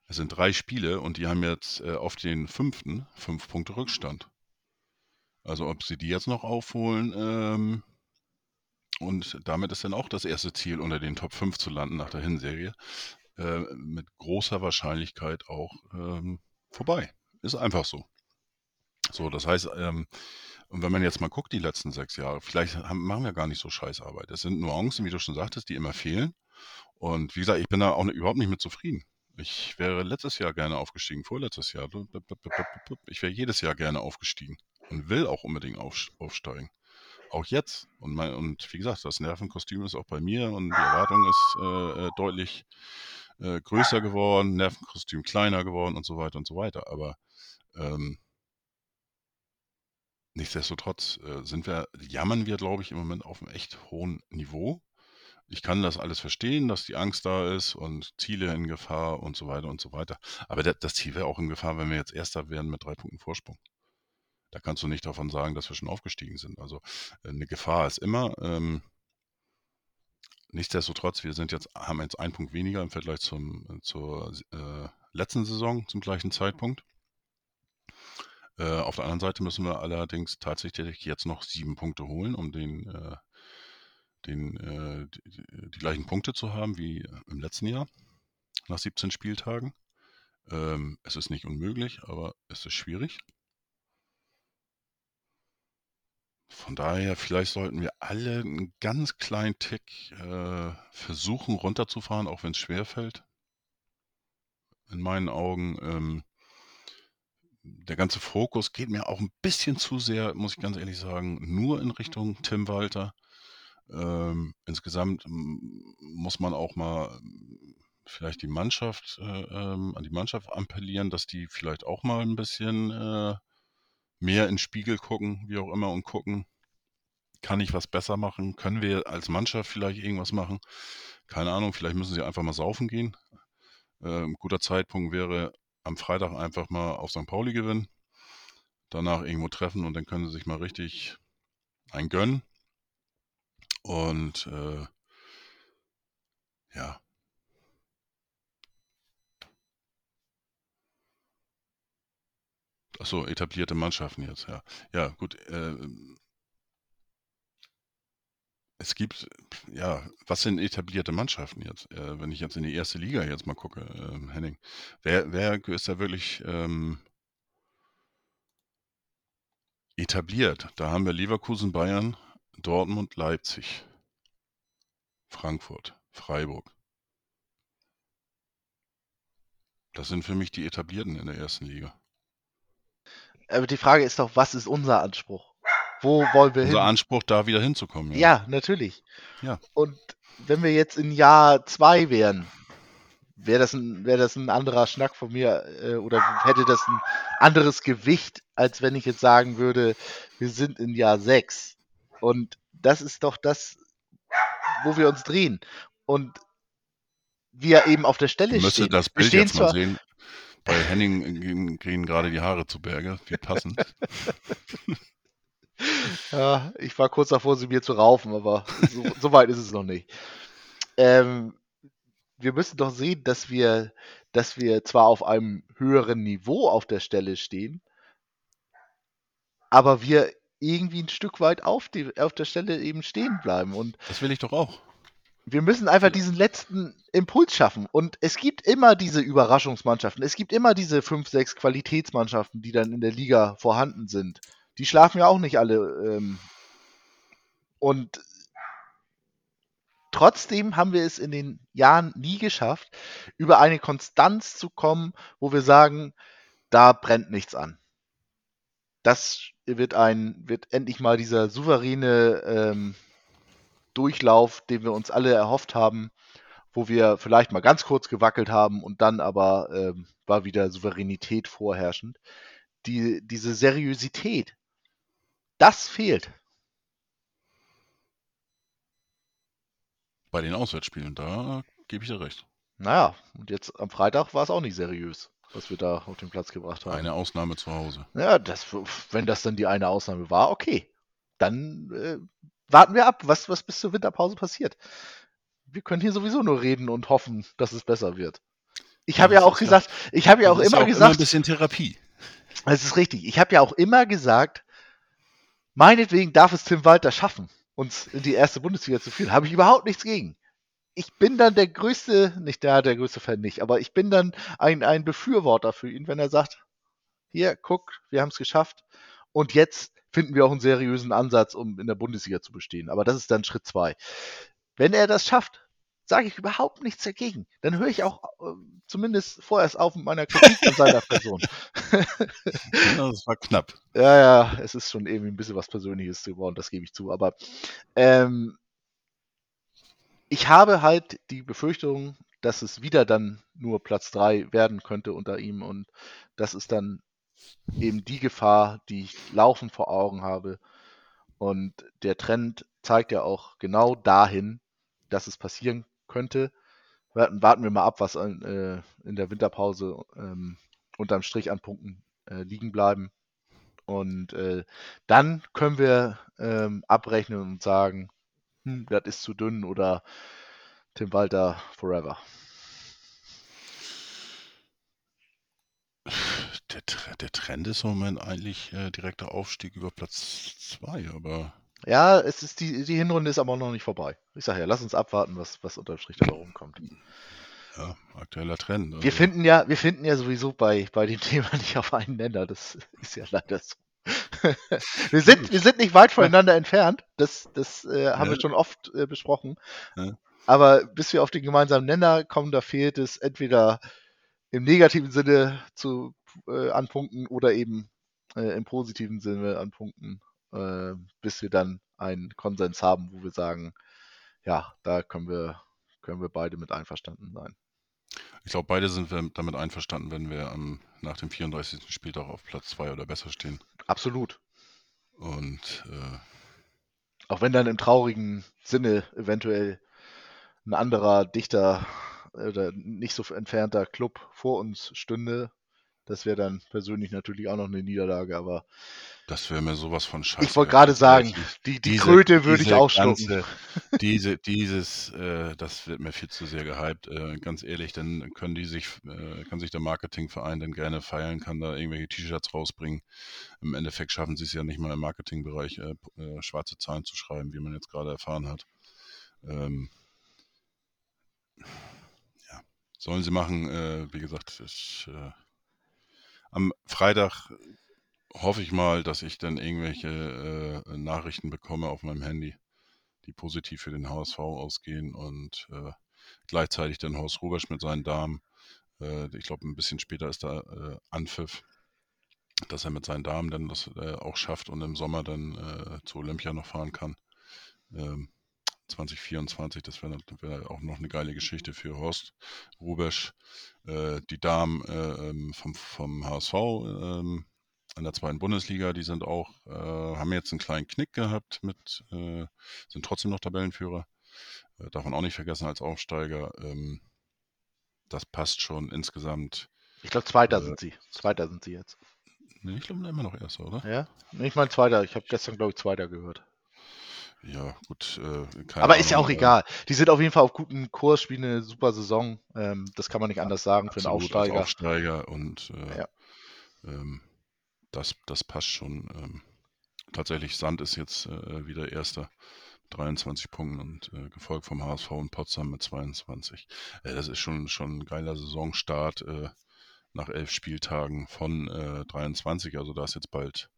Es sind drei Spiele und die haben jetzt äh, auf den fünften fünf Punkte Rückstand. Also ob sie die jetzt noch aufholen ähm, und damit ist dann auch das erste Ziel, unter den Top 5 zu landen nach der Hinserie, äh, mit großer Wahrscheinlichkeit auch ähm, vorbei. Ist einfach so. So, das heißt, ähm, und wenn man jetzt mal guckt, die letzten sechs Jahre, vielleicht haben, machen wir gar nicht so scheiß Arbeit. Es sind Nuancen, wie du schon sagtest, die immer fehlen. Und wie gesagt, ich bin da auch überhaupt nicht mit zufrieden. Ich wäre letztes Jahr gerne aufgestiegen, vorletztes Jahr. Ich wäre jedes Jahr gerne aufgestiegen und will auch unbedingt auf, aufsteigen. Auch jetzt. Und, mein, und wie gesagt, das Nervenkostüm ist auch bei mir und die Erwartung ist äh, äh, deutlich äh, größer geworden, Nervenkostüm kleiner geworden und so weiter und so weiter. Aber ähm, nichtsdestotrotz äh, sind wir, jammern wir, glaube ich, im Moment auf einem echt hohen Niveau. Ich kann das alles verstehen, dass die Angst da ist und Ziele in Gefahr und so weiter und so weiter. Aber das Ziel wäre auch in Gefahr, wenn wir jetzt Erster werden mit drei Punkten Vorsprung. Da kannst du nicht davon sagen, dass wir schon aufgestiegen sind. Also äh, eine Gefahr ist immer. Ähm, nichtsdestotrotz, wir sind jetzt, haben jetzt einen Punkt weniger im Vergleich zum, zur äh, letzten Saison zum gleichen Zeitpunkt. Äh, auf der anderen Seite müssen wir allerdings tatsächlich jetzt noch sieben Punkte holen, um den, äh, den, äh, die, die, gleichen Punkte zu haben wie im letzten Jahr nach 17 Spieltagen. Ähm, es ist nicht unmöglich, aber es ist schwierig. Von daher, vielleicht sollten wir alle einen ganz kleinen Tick äh, versuchen runterzufahren, auch wenn es schwerfällt. In meinen Augen. Ähm, der ganze Fokus geht mir auch ein bisschen zu sehr, muss ich ganz ehrlich sagen, nur in Richtung Tim Walter. Ähm, insgesamt muss man auch mal ähm, vielleicht die Mannschaft, äh, ähm, an die Mannschaft appellieren, dass die vielleicht auch mal ein bisschen äh, mehr in den Spiegel gucken, wie auch immer, und gucken, kann ich was besser machen? Können wir als Mannschaft vielleicht irgendwas machen? Keine Ahnung, vielleicht müssen sie einfach mal saufen gehen. Äh, ein guter Zeitpunkt wäre am Freitag einfach mal auf St. Pauli gewinnen, danach irgendwo treffen und dann können sie sich mal richtig ein gönnen. Und äh, ja. Achso, etablierte Mannschaften jetzt, ja. Ja, gut. Äh, es gibt, ja, was sind etablierte Mannschaften jetzt? Äh, wenn ich jetzt in die erste Liga jetzt mal gucke, äh, Henning, wer, wer ist da wirklich ähm, etabliert? Da haben wir Leverkusen, Bayern, Dortmund, Leipzig, Frankfurt, Freiburg. Das sind für mich die etablierten in der ersten Liga. Aber die Frage ist doch, was ist unser Anspruch? Wo wollen wir Unser hin? Anspruch, da wieder hinzukommen. Ja. Ja, natürlich. Ja. Und wenn wir jetzt in Jahr zwei wären, wäre das, ein, wär das ein anderer Schnack von mir äh, oder hätte das ein anderes Gewicht, als wenn ich jetzt sagen würde, wir sind in Jahr sechs. Und das ist doch das, wo wir uns drehen. Und wir eben auf der Stelle Du müsstest stehen. das Bild stehen jetzt mal sehen. Bei Henning gehen, gehen gerade die Haare zu Berge, wie passend. Ja, ich war kurz davor, sie mir zu raufen, aber so, so weit ist es noch nicht. Ähm, wir müssen doch sehen, dass wir, dass wir zwar auf einem höheren Niveau auf der Stelle stehen, aber wir irgendwie ein Stück weit auf, die, auf der Stelle eben stehen bleiben. Und Das will ich doch auch. wir müssen einfach diesen letzten Impuls schaffen. Und es gibt immer diese Überraschungsmannschaften. Es gibt immer diese fünf, sechs Qualitätsmannschaften, die dann in der Liga vorhanden sind. Die schlafen ja auch nicht alle. Ähm, und trotzdem haben wir es in den Jahren nie geschafft, über eine Konstanz zu kommen, wo wir sagen, da brennt nichts an. Das wird ein, wird endlich mal dieser souveräne ähm, Durchlauf, den wir uns alle erhofft haben, wo wir vielleicht mal ganz kurz gewackelt haben und dann aber ähm, war wieder Souveränität vorherrschend. Die, diese Seriosität, das fehlt. Bei den Auswärtsspielen, da gebe ich dir recht. Naja, und jetzt am Freitag war es auch nicht seriös, was wir da auf den Platz gebracht haben. Eine Ausnahme zu Hause. Ja, das, wenn das dann die eine Ausnahme war, okay. Dann äh, warten wir ab, was, was bis zur Winterpause passiert. Wir können hier sowieso nur reden und hoffen, dass es besser wird. Ich Ja, habe ja das auch ja- gesagt, ich habe ja auch Das ist immer ein gesagt, bisschen Therapie. das ist richtig. Ich habe ja auch immer gesagt, meinetwegen darf es Tim Walter schaffen, uns in die erste Bundesliga zu führen. Habe ich überhaupt nichts gegen. Ich bin dann der größte, nicht der, der größte Fan nicht, aber ich bin dann ein, ein Befürworter für ihn, wenn er sagt, hier, guck, wir haben es geschafft und jetzt finden wir auch einen seriösen Ansatz, um in der Bundesliga zu bestehen. Aber das ist dann Schritt zwei. Wenn er das schafft, sage ich überhaupt nichts dagegen. Dann höre ich auch äh, zumindest vorerst auf mit meiner Kritik an seiner Person. Das war knapp. Ja, ja, es ist schon irgendwie ein bisschen was Persönliches geworden, das gebe ich zu. Aber ähm, ich habe halt die Befürchtung, dass es wieder dann nur Platz 3 werden könnte unter ihm und das ist dann eben die Gefahr, die ich laufend vor Augen habe. Und der Trend zeigt ja auch genau dahin, dass es passieren könnte. Warten, wir mal ab, was äh, in der Winterpause ähm, unterm Strich an Punkten äh, liegen bleiben. Und äh, dann können wir ähm, abrechnen und sagen, hm, das ist zu dünn oder Tim Walter forever. Der, der Trend ist im Moment eigentlich äh, direkter Aufstieg über Platz 2, aber Ja, es ist die, die Hinrunde ist aber noch nicht vorbei. Ich sage ja, lass uns abwarten, was, was unterm Strich dabei rumkommt. ja, aktueller Trend. Wir also- finden ja, wir finden ja sowieso bei, bei dem Thema nicht auf einen Nenner. Das ist ja leider so. wir, sind, wir sind nicht weit voneinander entfernt. Das, das äh, haben Ja. wir schon oft äh, besprochen. Ja. Aber bis wir auf den gemeinsamen Nenner kommen, da fehlt es entweder im negativen Sinne zu, äh, an Punkten oder eben äh, im positiven Sinne an Punkten, äh, bis wir dann einen Konsens haben, wo wir sagen, ja, da können wir, können wir beide mit einverstanden sein. Ich glaube, beide sind wir damit einverstanden, wenn wir am, nach dem 34. Spieltag auf Platz 2 oder besser stehen. Absolut. Und äh, Auch wenn dann im traurigen Sinne eventuell ein anderer dichter oder nicht so entfernter Club vor uns stünde, das wäre dann persönlich natürlich auch noch eine Niederlage, aber das wäre mir sowas von scheiße. ich wollte gerade sagen, die, die Diese- Kröte würde ich ausschlucken. ganze- diese, dieses, äh, das wird mir viel zu sehr gehypt. Äh, ganz ehrlich, dann können die sich, äh, kann sich der Marketingverein dann gerne feiern, kann da irgendwelche T-Shirts rausbringen. Im Endeffekt schaffen sie es ja nicht mal im Marketingbereich, äh, äh, schwarze Zahlen zu schreiben, wie man jetzt gerade erfahren hat. Ähm, ja, sollen sie machen. Äh, wie gesagt, ich, am Freitag hoffe ich mal, dass ich dann irgendwelche äh, Nachrichten bekomme auf meinem Handy, die positiv für den HSV ausgehen und äh, gleichzeitig dann Horst Rubesch mit seinen Damen. Äh, ich glaube, ein bisschen später ist da äh, Anpfiff, dass er mit seinen Damen dann das äh, auch schafft und im Sommer dann äh, zu Olympia noch fahren kann. Ähm, 2024, das wäre wär auch noch eine geile Geschichte für Horst Rubesch. Die Damen äh, ähm, vom, vom HSV ähm, in der zweiten Bundesliga, die sind auch, äh, haben jetzt einen kleinen Knick gehabt mit, äh, sind trotzdem noch Tabellenführer. Äh, darf man auch nicht vergessen als Aufsteiger. Ähm, das passt schon insgesamt. Ich glaube, Zweiter Äh, sind sie. Zweiter sind sie jetzt. Nee, ich glaube immer noch Erster, oder? Ja? Nee, ich meine Zweiter. Ich habe gestern, glaube ich, Zweiter gehört. Ja, gut. Äh, Aber ist ja Ahnung, auch äh, egal. Die sind auf jeden Fall auf gutem Kurs, spielen eine super Saison. Ähm, das kann man nicht anders sagen für einen Aufsteiger. Aufsteiger und äh, Ja. ähm, das, das passt schon. Ähm, tatsächlich, Sand ist jetzt äh, wieder Erster. 23 Punkten und äh, gefolgt vom HSV und Potsdam mit 22. Äh, das ist schon, schon ein geiler Saisonstart äh, nach elf Spieltagen von äh, 23. Also da ist jetzt bald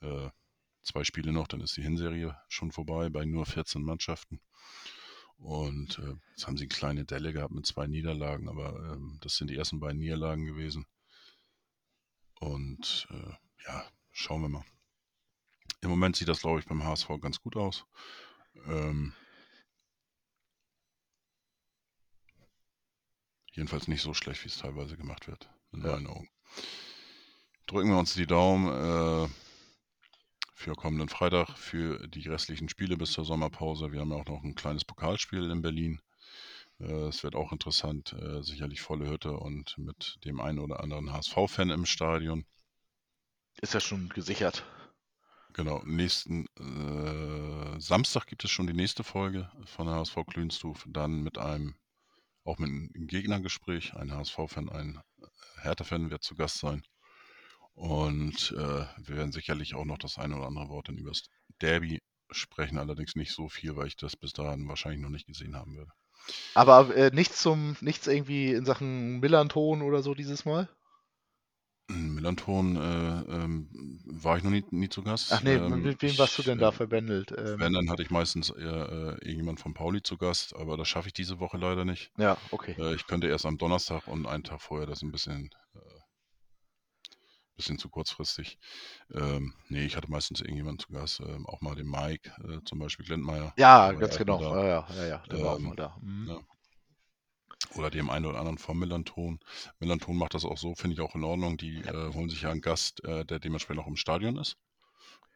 äh, zwei Spiele noch, dann ist die Hinserie schon vorbei bei nur 14 Mannschaften. Und äh, jetzt haben sie eine kleine Delle gehabt mit zwei Niederlagen, aber ähm, das sind die ersten beiden Niederlagen gewesen. Und äh, ja, schauen wir mal. Im Moment sieht das, glaube ich, beim HSV ganz gut aus. Ähm, jedenfalls nicht so schlecht, wie es teilweise gemacht wird, in Ja. meinen Augen. Drücken wir uns die Daumen äh, für kommenden Freitag, für die restlichen Spiele bis zur Sommerpause. Wir haben ja auch noch ein kleines Pokalspiel in Berlin. Äh, Es wird auch interessant, äh, sicherlich volle Hütte und mit dem einen oder anderen HSV-Fan im Stadion. Ist ja schon gesichert. Genau, nächsten äh, Samstag gibt es schon die nächste Folge von der HSV Klünstuf, dann mit einem, auch mit einem Gegnergespräch, ein HSV-Fan, ein Hertha-Fan wird zu Gast sein. Und äh, wir werden sicherlich auch noch das eine oder andere Wort dann über das Derby sprechen, allerdings nicht so viel, weil ich das bis dahin wahrscheinlich noch nicht gesehen haben werde. Aber äh, nichts zum, nichts irgendwie in Sachen Millanton oder so dieses Mal? Millanton äh, ähm, war ich noch nie, nie zu Gast. Ach nee, Ähm, mit wem warst du ich, denn äh, da verbändelt? Ähm, Wenn, dann hatte ich meistens eher äh, irgendjemand von Pauli zu Gast, aber das schaffe ich diese Woche leider nicht. ja, okay. Äh, ich könnte erst am Donnerstag und einen Tag vorher, das ist ein bisschen, äh, bisschen zu kurzfristig. Ähm, nee, ich hatte meistens irgendjemand zu Gast, ähm, auch mal den Mike, äh, zum Beispiel Glentmeier. Ja, ganz genau. ja, ja, ja, der war auch Ähm, mal da. Mhm. ja. Oder dem einen oder anderen vom Millanton. Millanton macht das auch so, finde ich auch in Ordnung. Die äh, holen sich ja einen Gast, äh, der dementsprechend auch im Stadion ist.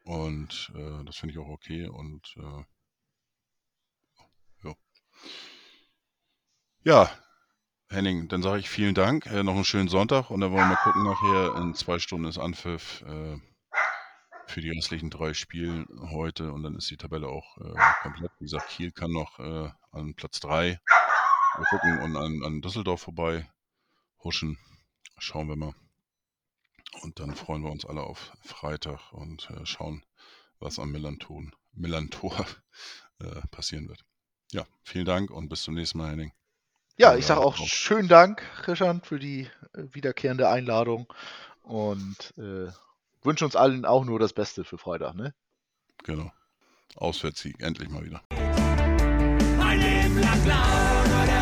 Und äh, das finde ich auch okay. Und äh, ja. ja, Henning, dann sage ich vielen Dank. Äh, noch einen schönen Sonntag und dann wollen wir mal gucken nachher. In zwei Stunden ist Anpfiff äh, für die restlichen drei Spiele heute und dann ist die Tabelle auch komplett. Wie gesagt, Kiel kann noch an Platz drei wir gucken und an, an Düsseldorf vorbei huschen. Schauen wir mal. Und dann freuen wir uns alle auf Freitag und äh, schauen, was am Millanton, Millantor äh, passieren wird. Ja, vielen Dank und bis zum nächsten Mal, Henning. Ja, ich sage auch schönen Dank, Christian, für die äh, wiederkehrende Einladung und äh, wünsche uns allen auch nur das Beste für Freitag. Ne? Genau. Auswärtssieg, endlich mal wieder. Ein Leben lang oder